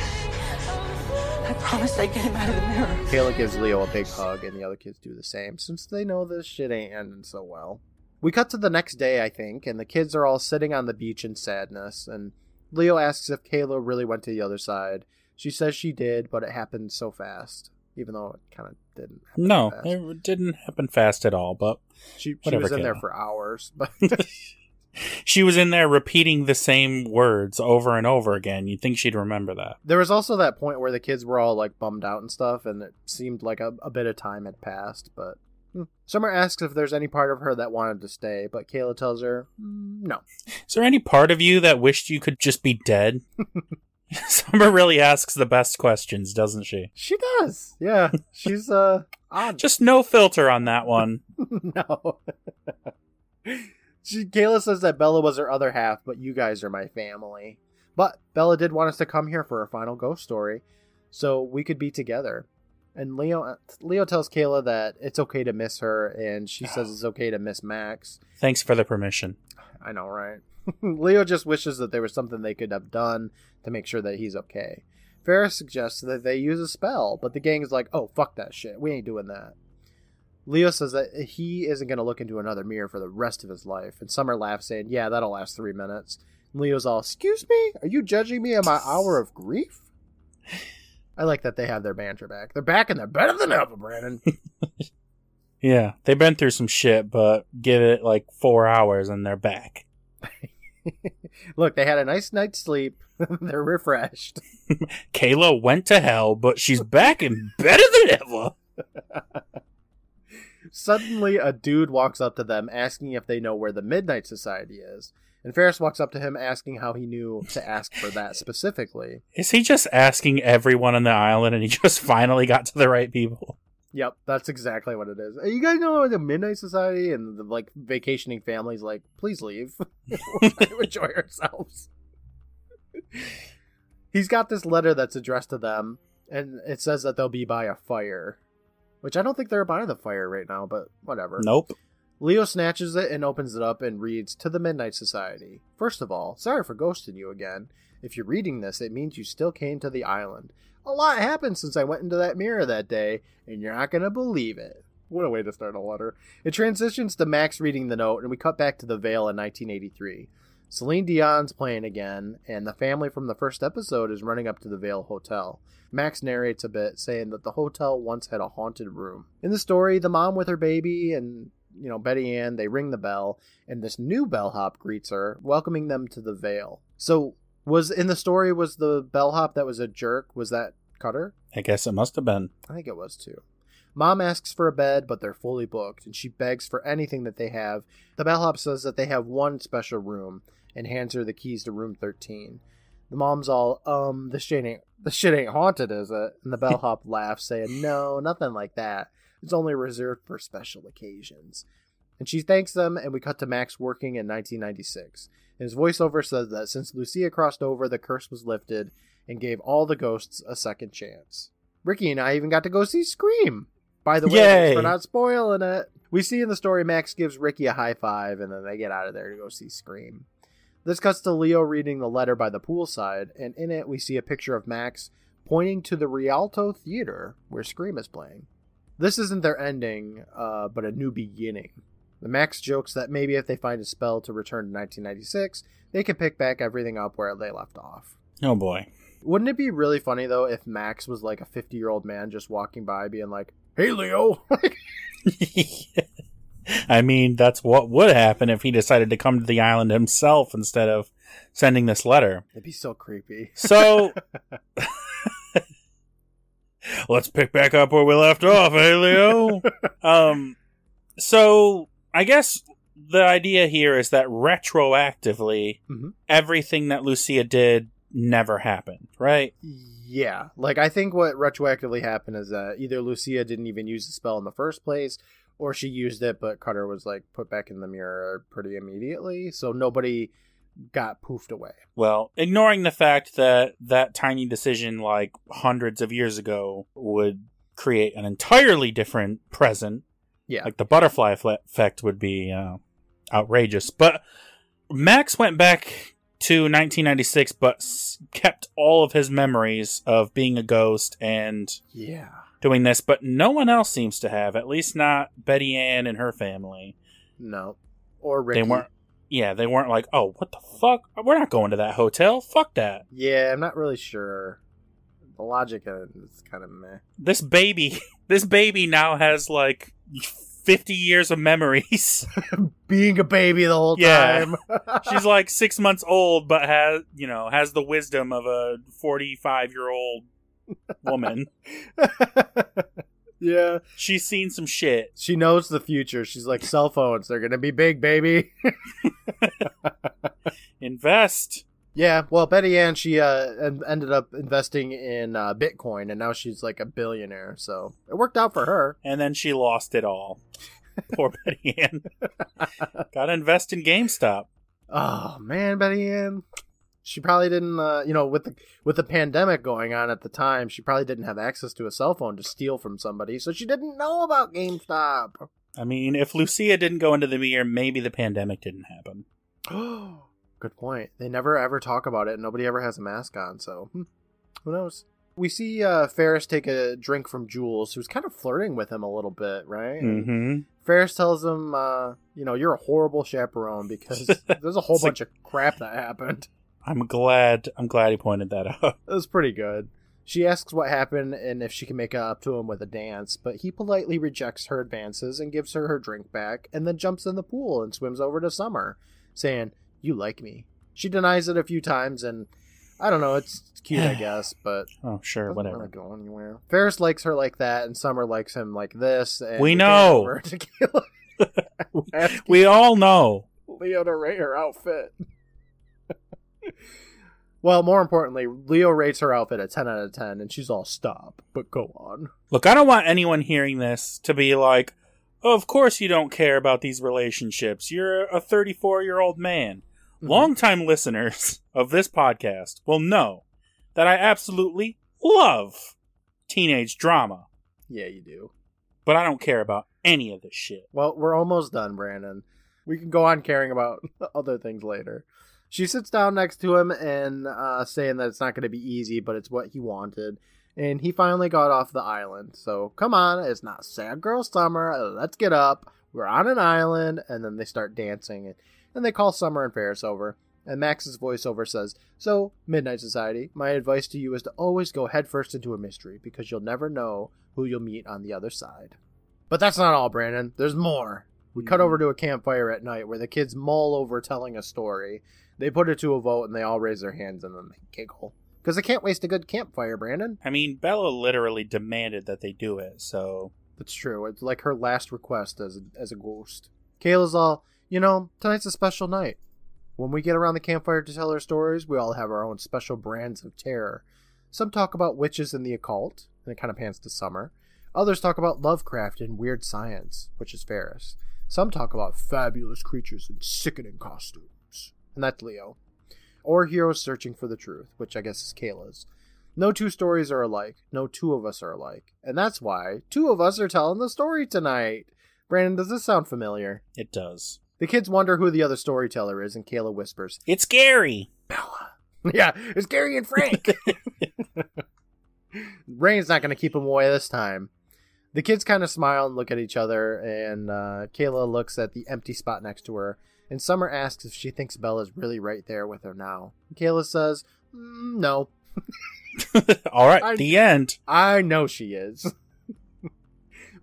I promised I'd get him out of the mirror. Kayla gives Leo a big hug, and the other kids do the same, since they know this shit ain't ending so well. We cut to the next day, I think, and the kids are all sitting on the beach in sadness, and Leo asks if Kayla really went to the other side. She says she did, but it happened so fast, even though it kind of didn't. happen No, fast. it didn't happen fast at all. But she, she was in there for hours, but [LAUGHS] [LAUGHS] she was in there repeating the same words over and over again. You'd think she'd remember that. there was also that point where the kids were all like bummed out and stuff, and it seemed like a, a bit of time had passed, but. hmm. Summer asks if there's any part of her that wanted to stay, but Kayla tells her, "Mm, no. Is there any part of you that wished you could just be dead? [LAUGHS] [LAUGHS] Summer really asks the best questions, doesn't she? She does. Yeah. She's uh [LAUGHS] odd. Just no filter on that one. [LAUGHS] no. she Kayla says that Bella was her other half, but you guys are my family. But Bella did want us to come here for a final ghost story, so we could be together. And Leo Leo tells Kayla that it's okay to miss her, and she says it's okay to miss Max. Thanks for the permission. I know, right? [LAUGHS] Leo just wishes that there was something they could have done to make sure that he's okay. Ferris suggests that they use a spell, but the gang is like, oh, fuck that shit. We ain't doing that. Leo says that he isn't going to look into another mirror for the rest of his life, and Summer laughs, saying, yeah, that'll last three minutes. And Leo's all, excuse me? Are you judging me in my hour of grief? I like that they have their banter back. They're back and they're better than ever, Brandon. [LAUGHS] Yeah, they've been through some shit, but give it like four hours and they're back. [LAUGHS] [LAUGHS] Look, they had a nice night's sleep. [LAUGHS] they're refreshed. [LAUGHS] Kayla went to hell, but she's back and better than ever. Suddenly, a dude walks up to them asking if they know where the Midnight Society is. And Ferris walks up to him asking how he knew to ask for that specifically. Is he just asking everyone on the island and he just finally got to the right people? Yep, that's exactly what it is. You guys know the Midnight Society and the like vacationing families like, please leave. [LAUGHS] Enjoy ourselves. He's got this letter that's addressed to them, and it says that they'll be by a fire. Which I don't think they're by the fire right now, but whatever. Nope. Leo snatches it and opens it up and reads To the Midnight Society. First of all, sorry for ghosting you again. If you're reading this, it means you still came to the island. A lot happened since I went into that mirror that day, and you're not going to believe it. What a way to start a letter. It transitions to Max reading the note, and we cut back to the Vale in 1983. Celine Dion's playing again, and the family from the first episode is running up to the Vale Hotel. Max narrates a bit, saying that the hotel once had a haunted room. In the story, the mom with her baby and you know Betty Ann, they ring the bell, and this new bellhop greets her, welcoming them to the Vale. So, was in the story was the bellhop that was a jerk? Was that Cutter? I guess it must have been. I think it was too. Mom asks for a bed, but they're fully booked, and she begs for anything that they have. The bellhop says that they have one special room and hands her the keys to room 13. The mom's all, um, this shit ain't, this shit ain't haunted, is it? And the bellhop laughs, saying, no, nothing like that. It's only reserved for special occasions. And she thanks them, and we cut to Max working in 1996. And his voiceover says that since Lucia crossed over, the curse was lifted and gave all the ghosts a second chance. Ricky and I even got to go see Scream. By the way, for not spoiling it. We see in the story Max gives Ricky a high five, and then they get out of there to go see Scream. This cuts to Leo reading the letter by the poolside, and in it we see a picture of Max pointing to the Rialto Theater where Scream is playing. This isn't their ending, uh, but a new beginning. The Max jokes that maybe if they find a spell to return to 1996, they can pick back everything up where they left off. Oh boy. Wouldn't it be really funny though if Max was like a 50 year old man just walking by being like, hey, Leo? [LAUGHS] [LAUGHS] I mean, that's what would happen if he decided to come to the island himself instead of sending this letter. It'd be so creepy. So [LAUGHS] let's pick back up where we left off, eh, Leo? um, so I guess the idea here is that retroactively, Mhm. everything that Lucia did never happened, right? Yeah, like I think what retroactively happened is that either Lucia didn't even use the spell in the first place, or she used it, but Cutter was like put back in the mirror pretty immediately, so nobody got poofed away. Well, ignoring the fact that that tiny decision, like hundreds of years ago, would create an entirely different present, Yeah, like the butterfly effect would be uh, outrageous. But Max went back to 1996, but s- kept all of his memories of being a ghost and yeah, doing this, but no one else seems to have, at least not Betty Ann and her family. no, or Ricky. They weren't. Yeah, they weren't like, oh, what the fuck? We're not going to that hotel. Fuck that. Yeah, I'm not really sure. The logic is kind of meh. this baby [LAUGHS] this baby now has like 50 years of memories [LAUGHS] Being a baby the whole Yeah. time. [LAUGHS] she's like six months old but has you know has the wisdom of a 45 year old woman yeah, she's seen some shit she knows the future. She's like cell phones. They're gonna be big, baby. invest Yeah, well, Betty Ann, she uh, ended up investing in uh, Bitcoin, and now she's like a billionaire. So it worked out for her. and then she lost it all [LAUGHS] poor betty ann gotta invest in gamestop Oh man, Betty Ann, she probably didn't. Uh, you know, with the with the pandemic going on at the time, she probably didn't have access to a cell phone to steal from somebody, so she didn't know about GameStop. i mean if lucia didn't go into the mirror maybe the pandemic didn't happen [GASPS] [GASPS] [GASPS] Good point. They never ever talk about it. Nobody ever has a mask on, so hmm, who knows? We see uh, Ferris take a drink from Jules, who's kind of flirting with him a little bit, right? Mm-hmm Ferris tells him, uh, you know, you're a horrible chaperone because [LAUGHS] there's a whole It's like- bunch of crap that happened. i'm glad i'm glad he pointed that out [LAUGHS] It was pretty good. She asks what happened and if she can make up to him with a dance, but he politely rejects her advances and gives her her drink back and then jumps in the pool and swims over to Summer, saying, You like me. She denies it a few times and I don't know, it's it's cute, I [SIGHS] guess, but oh sure whatever really go anywhere. Ferris likes her like that and Summer likes him like this. And We know. over to Kayla, [LAUGHS] asking [LAUGHS] we all know Leo to rate her outfit. [LAUGHS] well, more importantly, Leo rates her outfit a 10 out of 10, and she's all stop, but go on. Look, I don't want anyone hearing this to be like, oh, of course you don't care about these relationships. You're a 34 year old man. Mhm. Longtime listeners of this podcast will know that I absolutely love teenage drama, Yeah, you do. but I don't care about any of this shit. Well, we're almost done, Brandon. We can go on caring about [LAUGHS] other things later. She sits down next to him and uh, saying that it's not going to be easy, but it's what he wanted. And he finally got off the island. So come on, it's not sad girl summer. Let's get up. We're on an island. And then they start dancing. And, they call Summer and Ferris over. And Max's voiceover says, So, Midnight Society, my advice to you is to always go headfirst into a mystery because you'll never know who you'll meet on the other side. But that's not all, Brandon. There's more. We cut hmm. over to a campfire at night where the kids mull over telling a story. They put it to a vote and they all raise their hands and then they giggle. Because they can't waste a good campfire, Brandon. I mean, Bella literally demanded that they do it, so That's true. It's like her last request as a, as a ghost. Kayla's all, you know, tonight's a special night. When we get around the campfire to tell our stories, we all have our own special brands of terror. Some talk about witches and the occult, and it kind of pans to summer. Others talk about Lovecraft and weird science, which is Ferris. Some talk about fabulous creatures in sickening costumes, and that's Leo. Or heroes searching for the truth, which I guess is Kayla's. No two stories are alike. No two of us are alike. And that's why two of us are telling the story tonight. Brandon, does this sound familiar? it does. The kids wonder who the other storyteller is, and Kayla whispers, It's Gary! Bella. [LAUGHS] yeah, it's Gary and Frank. [LAUGHS] Rain's not going to keep him away this time. The kids kind of smile and look at each other, and uh, Kayla looks at the empty spot next to her. And Summer asks if she thinks Bella's really right there with her now. Kayla says, "Mm, no. [LAUGHS] All right, I- the end. I know she is.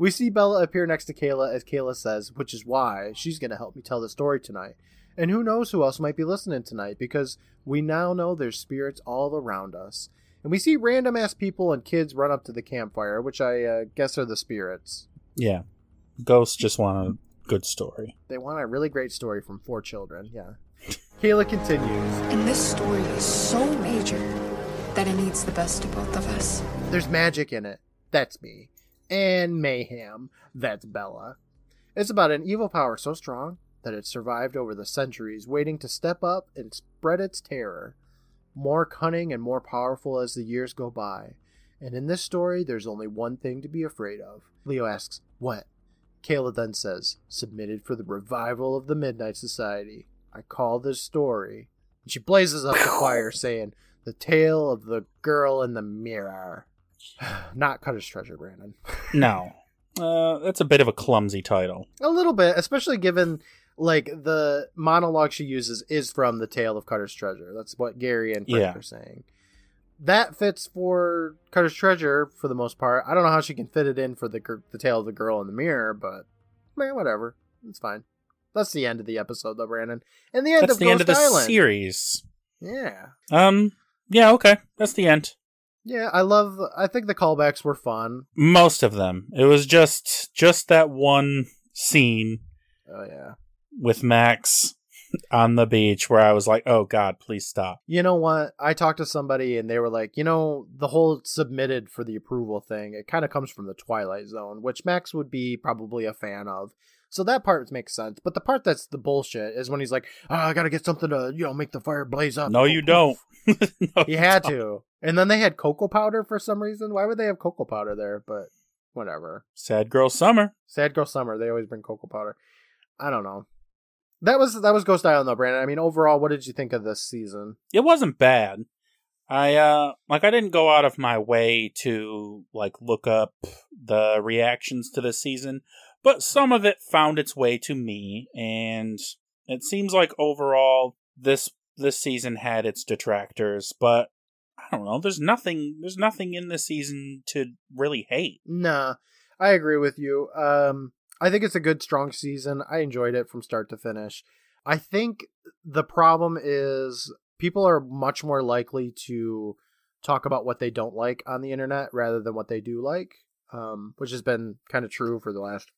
We see Bella appear next to Kayla as Kayla says, which is why she's going to help me tell the story tonight. And who knows who else might be listening tonight because we now know there's spirits all around us. And we see random ass people and kids run up to the campfire, which I uh, guess are the spirits. Yeah, ghosts just want a good story. They want a really great story from four children. Yeah. Kayla continues. And this story is so major that it needs the best of both of us. There's magic in it. That's me. And mayhem. That's Bella. It's about an evil power so strong that it survived over the centuries, waiting to step up and spread its terror. More cunning and more powerful as the years go by. And in this story, there's only one thing to be afraid of. Leo asks, What? Kayla then says, Submitted for the revival of the Midnight Society. I call this story. And she blazes up the [LAUGHS] fire, saying, The tale of the girl in the mirror. [SIGHS] Not Cutter's Treasure, Brandon. No, uh, that's a bit of a clumsy title. A little bit, especially given like the monologue she uses is from the tale of Cutter's Treasure. That's what Gary and Frank Yeah. are saying. That fits for Cutter's Treasure for the most part. I don't know how she can fit it in for the the tale of the girl in the mirror, but man, whatever, it's fine. That's the end of the episode, though, Brandon. And the end That's of the Ghost end of the Island. series. Yeah, Um, yeah, okay, that's the end. Yeah. I love. I think the callbacks were fun. Most of them. It was just just that one scene Oh yeah. with Max on the beach where I was like, "Oh God, please stop." You know what? I talked to somebody and they were like, you know, the whole submitted for the approval thing, it kind of comes from the Twilight Zone, which Max would be probably a fan of. So that part makes sense. But the part that's the bullshit is when he's like, oh, I got to get something to, you know, make the fire blaze up. No, you [LAUGHS] don't. [LAUGHS] No, He had don't. to. And then they had cocoa powder for some reason. Why would they have cocoa powder there? But whatever. Sad girl summer. Sad Girl Summer, they always bring cocoa powder. I don't know. That was that was Ghost Island though, Brandon. I mean, overall, what did you think of this season? It wasn't bad. I uh like I didn't go out of my way to like look up the reactions to this season, but some of it found its way to me and it seems like overall this this season had its detractors, but I don't know, there's nothing there's nothing in this season to really hate. Nah, I agree with you. Um, I think it's a good, strong season. I enjoyed it from start to finish. I think the problem is people are much more likely to talk about what they don't like on the internet rather than what they do like, um, which has been kind of true for the last,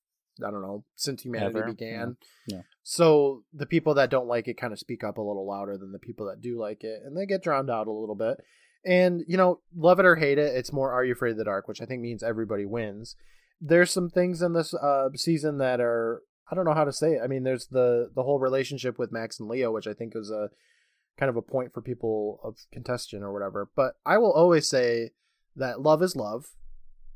I don't know, since humanity Ever. began. Yeah. Yeah. So the people that don't like it kind of speak up a little louder than the people that do like it, and they get drowned out a little bit. And you know, love it or hate it, it's more "Are You Afraid of the Dark," which I think means everybody wins. There's some things in this uh, season that are I don't know how to say it. I mean, there's the the whole relationship with Max and Leo, which I think is a kind of a point for people of contention or whatever. But I will always say that love is love,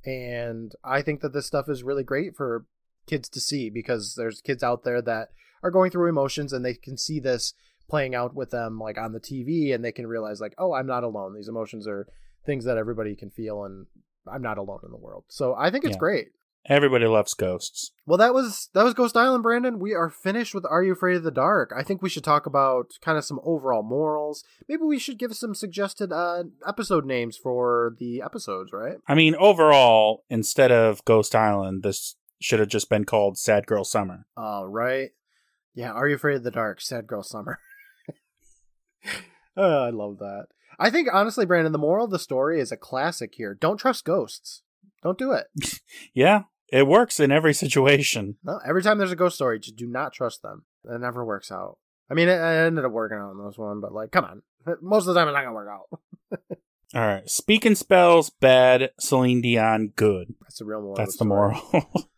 and I think that this stuff is really great for kids to see because there's kids out there that are going through emotions and they can see this playing out with them like on the TV and they can realize like oh I'm not alone. These emotions are things that everybody can feel and I'm not alone in the world. So I think it's Yeah. great. Everybody loves ghosts. well that was that was Ghost Island Brandon. We are finished with Are You Afraid of the Dark? I think we should talk about kind of some overall morals. Maybe we should give some suggested uh episode names for the episodes right? I mean, overall, instead of Ghost Island, this should have just been called Sad Girl Summer. All right. Yeah, Are You Afraid of the Dark? Sad Girl Summer. [LAUGHS] oh, I love that. I think honestly, Brandon, the moral of the story is a classic here. Don't trust ghosts. Don't do it. [LAUGHS] Yeah, it works in every situation. No, every time there's a ghost story, just do not trust them. It never works out. I mean, it, it ended up working out on this one, but like, come on. [LAUGHS] Most of the time, it's not gonna work out. All right, Speak & Spells, bad. Celine Dion, good. That's the real moral. That's the story. moral.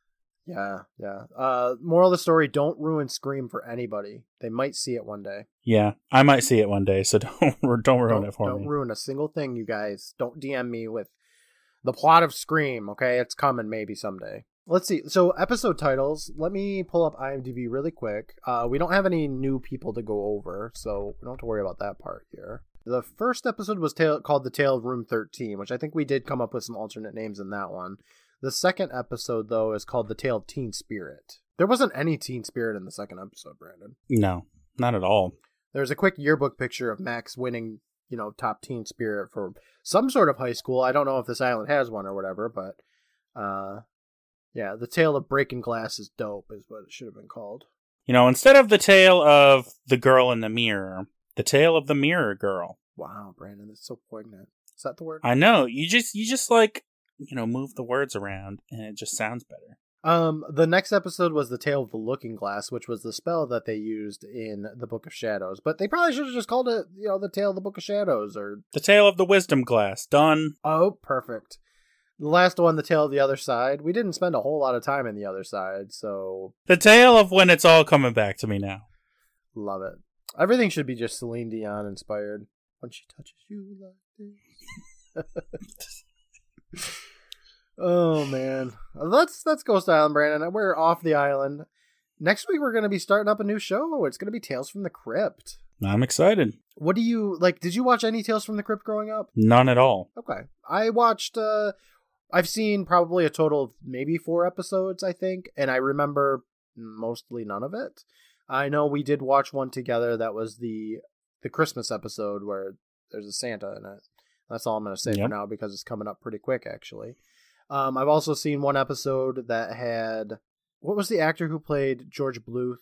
Yeah, yeah. Uh, moral of the story: Don't ruin Scream for anybody. They might see it one day. yeah, I might see it one day, so [LAUGHS] don't don't ruin don't, it for me. don't ruin a single thing, you guys. Don't DM me with the plot of Scream. Okay, it's coming maybe someday. Let's see. So episode titles. Let me pull up IMDb really quick. Uh, we don't have any new people to go over, so we don't have to worry about that part here. The first episode was tale- called "The Tale of Room 13," which I think we did come up with some alternate names in that one. The second episode, though, is called "The Tale of Teen Spirit." There wasn't any teen spirit in the second episode, Brandon. no, not at all. There's a quick yearbook picture of Max winning you know, top teen spirit for some sort of high school. I don't know if this island has one or whatever, but uh, yeah, the tale of breaking glass is dope, is what it should have been called. You know, instead of the tale of the girl in the mirror, the tale of the mirror girl. Wow, Brandon, that's so poignant. Is that the word? I know you just you just like you know move the words around and it just sounds better. Um, the next episode was the Tale of the Looking Glass, which was the spell that they used in the Book of Shadows. But they probably should have just called it, you know, the Tale of the Book of Shadows or The tale of the wisdom glass. Done. Oh, perfect. The last one, the Tale of the Other Side. We didn't spend a whole lot of time in the other side, so The tale of when it's all coming back to me now. love it. Everything should be just Celine Dion inspired. When she touches you like this. [LAUGHS] oh man, let's let's Ghost Island, Brandon. We're off the island. Next week we're going to be starting up a new show. It's going to be Tales from the Crypt. I'm excited. What do you like? Did you watch any Tales from the Crypt growing up? None at all. Okay, I watched. uh I've seen probably a total of maybe four episodes, I think, and I remember mostly none of it. I know we did watch one together. That was the the Christmas episode where there's a Santa in it. That's all I'm going to say for now because it's coming up pretty quick, actually. Um, I've also seen one episode that had what was the actor who played George Bluth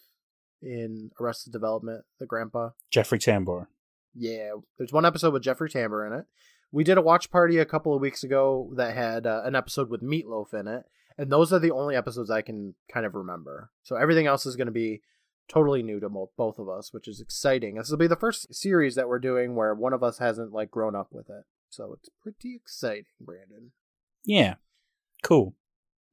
in Arrested Development, the grandpa. Jeffrey Tambor. Yeah, there's one episode with Jeffrey Tambor in it. We did a watch party a couple of weeks ago that had uh, an episode with Meatloaf in it, and those are the only episodes I can kind of remember. So everything else is going to be totally new to mo- both of us, which is exciting. This will be the first series that we're doing where one of us hasn't like grown up with it, so it's pretty exciting, Brandon. Yeah. Cool.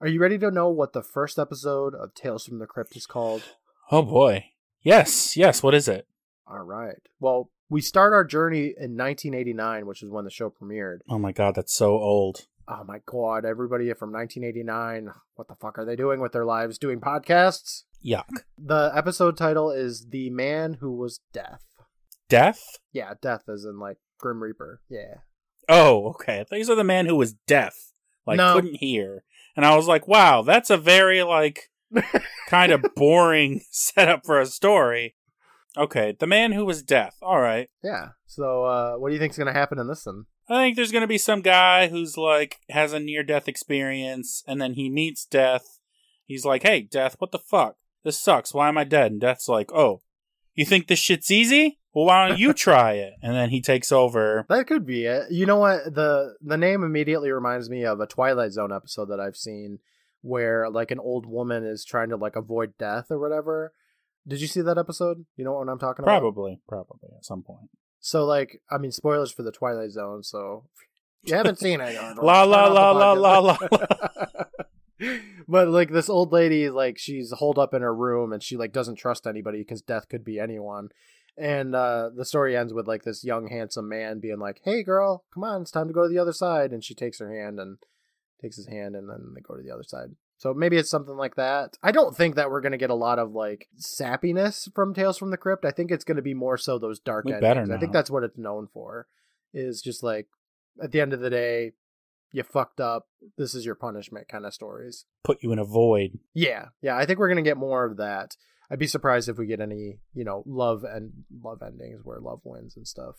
Are you ready to know what the first episode of Tales from the Crypt is called? Oh boy. Yes, yes, what is it? All right. Well, we start our journey in 1989, which is when the show premiered. Oh my god, that's so old. Oh my god, everybody from 1989, what the fuck are they doing with their lives? Doing podcasts? Yuck. The episode title is The Man Who Was Death. Death? Yeah, death as in like Grim Reaper. Yeah. Oh, okay. I thought you said the man who was deaf. Like No. couldn't hear. And I was like, wow, that's a very like [LAUGHS] kind of boring [LAUGHS] setup for a story. Okay, the man who was deaf. All right. Yeah. So, uh, what do you think's going to happen in this one? I think there's going to be some guy who's like has a near death experience and then he meets death. He's like, "Hey, death, what the fuck? This sucks. Why am I dead?" And death's like, "Oh, you think this shit's easy? Well, why don't you try it?" And then he takes over. That could be it. You know what? The the name immediately reminds me of a Twilight Zone episode that I've seen where like an old woman is trying to like avoid death or whatever. Did you see that episode? You know what I'm talking about? Probably, probably at some point. So like, I mean, spoilers for the Twilight Zone. So if you haven't seen it. [LAUGHS] La, la, off the la, la, [LAUGHS] but like this old lady, like she's holed up in her room and she like doesn't trust anybody because death could be anyone. And uh, the story ends with like this young handsome man being like, "Hey, girl, come on, it's time to go to the other side." And she takes her hand and takes his hand, and then they go to the other side. So maybe it's something like that. I don't think that we're gonna get a lot of like sappiness from Tales from the Crypt. I think it's gonna be more so those dark We endings. I think that's what it's known for. Is just like at the end of the day, you fucked up. This is your punishment kind of stories. Put you in a void. Yeah, yeah. I think we're gonna get more of that. I'd be surprised if we get any, you know, love and love endings where love wins and stuff.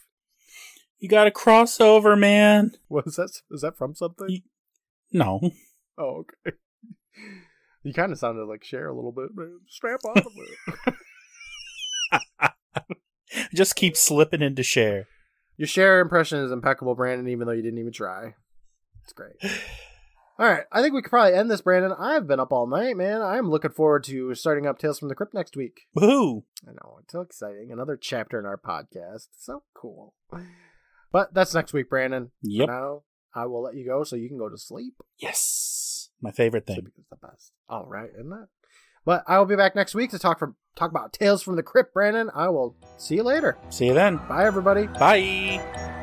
You got a crossover, man. What is that? Is that from something? Ye- No. Oh, okay. You kind of sounded like Cher a little bit, man. Strap on. [LAUGHS] Just keep slipping into Cher. Your Cher impression is impeccable, Brandon, even though you didn't even try. It's great. [SIGHS] All right, I think we could probably end this, Brandon. I've been up all night, man. I'm looking forward to starting up Tales from the Crypt next week. Woohoo! I know, it's so exciting. Another chapter in our podcast. So cool. But that's next week, Brandon. Yep. For now, I will let you go so you can go to sleep. Yes. My favorite thing. Sleep is the best. All right, isn't it? But I will be back next week to talk from talk about Tales from the Crypt, Brandon. I will see you later. See you then. Bye, everybody. Bye.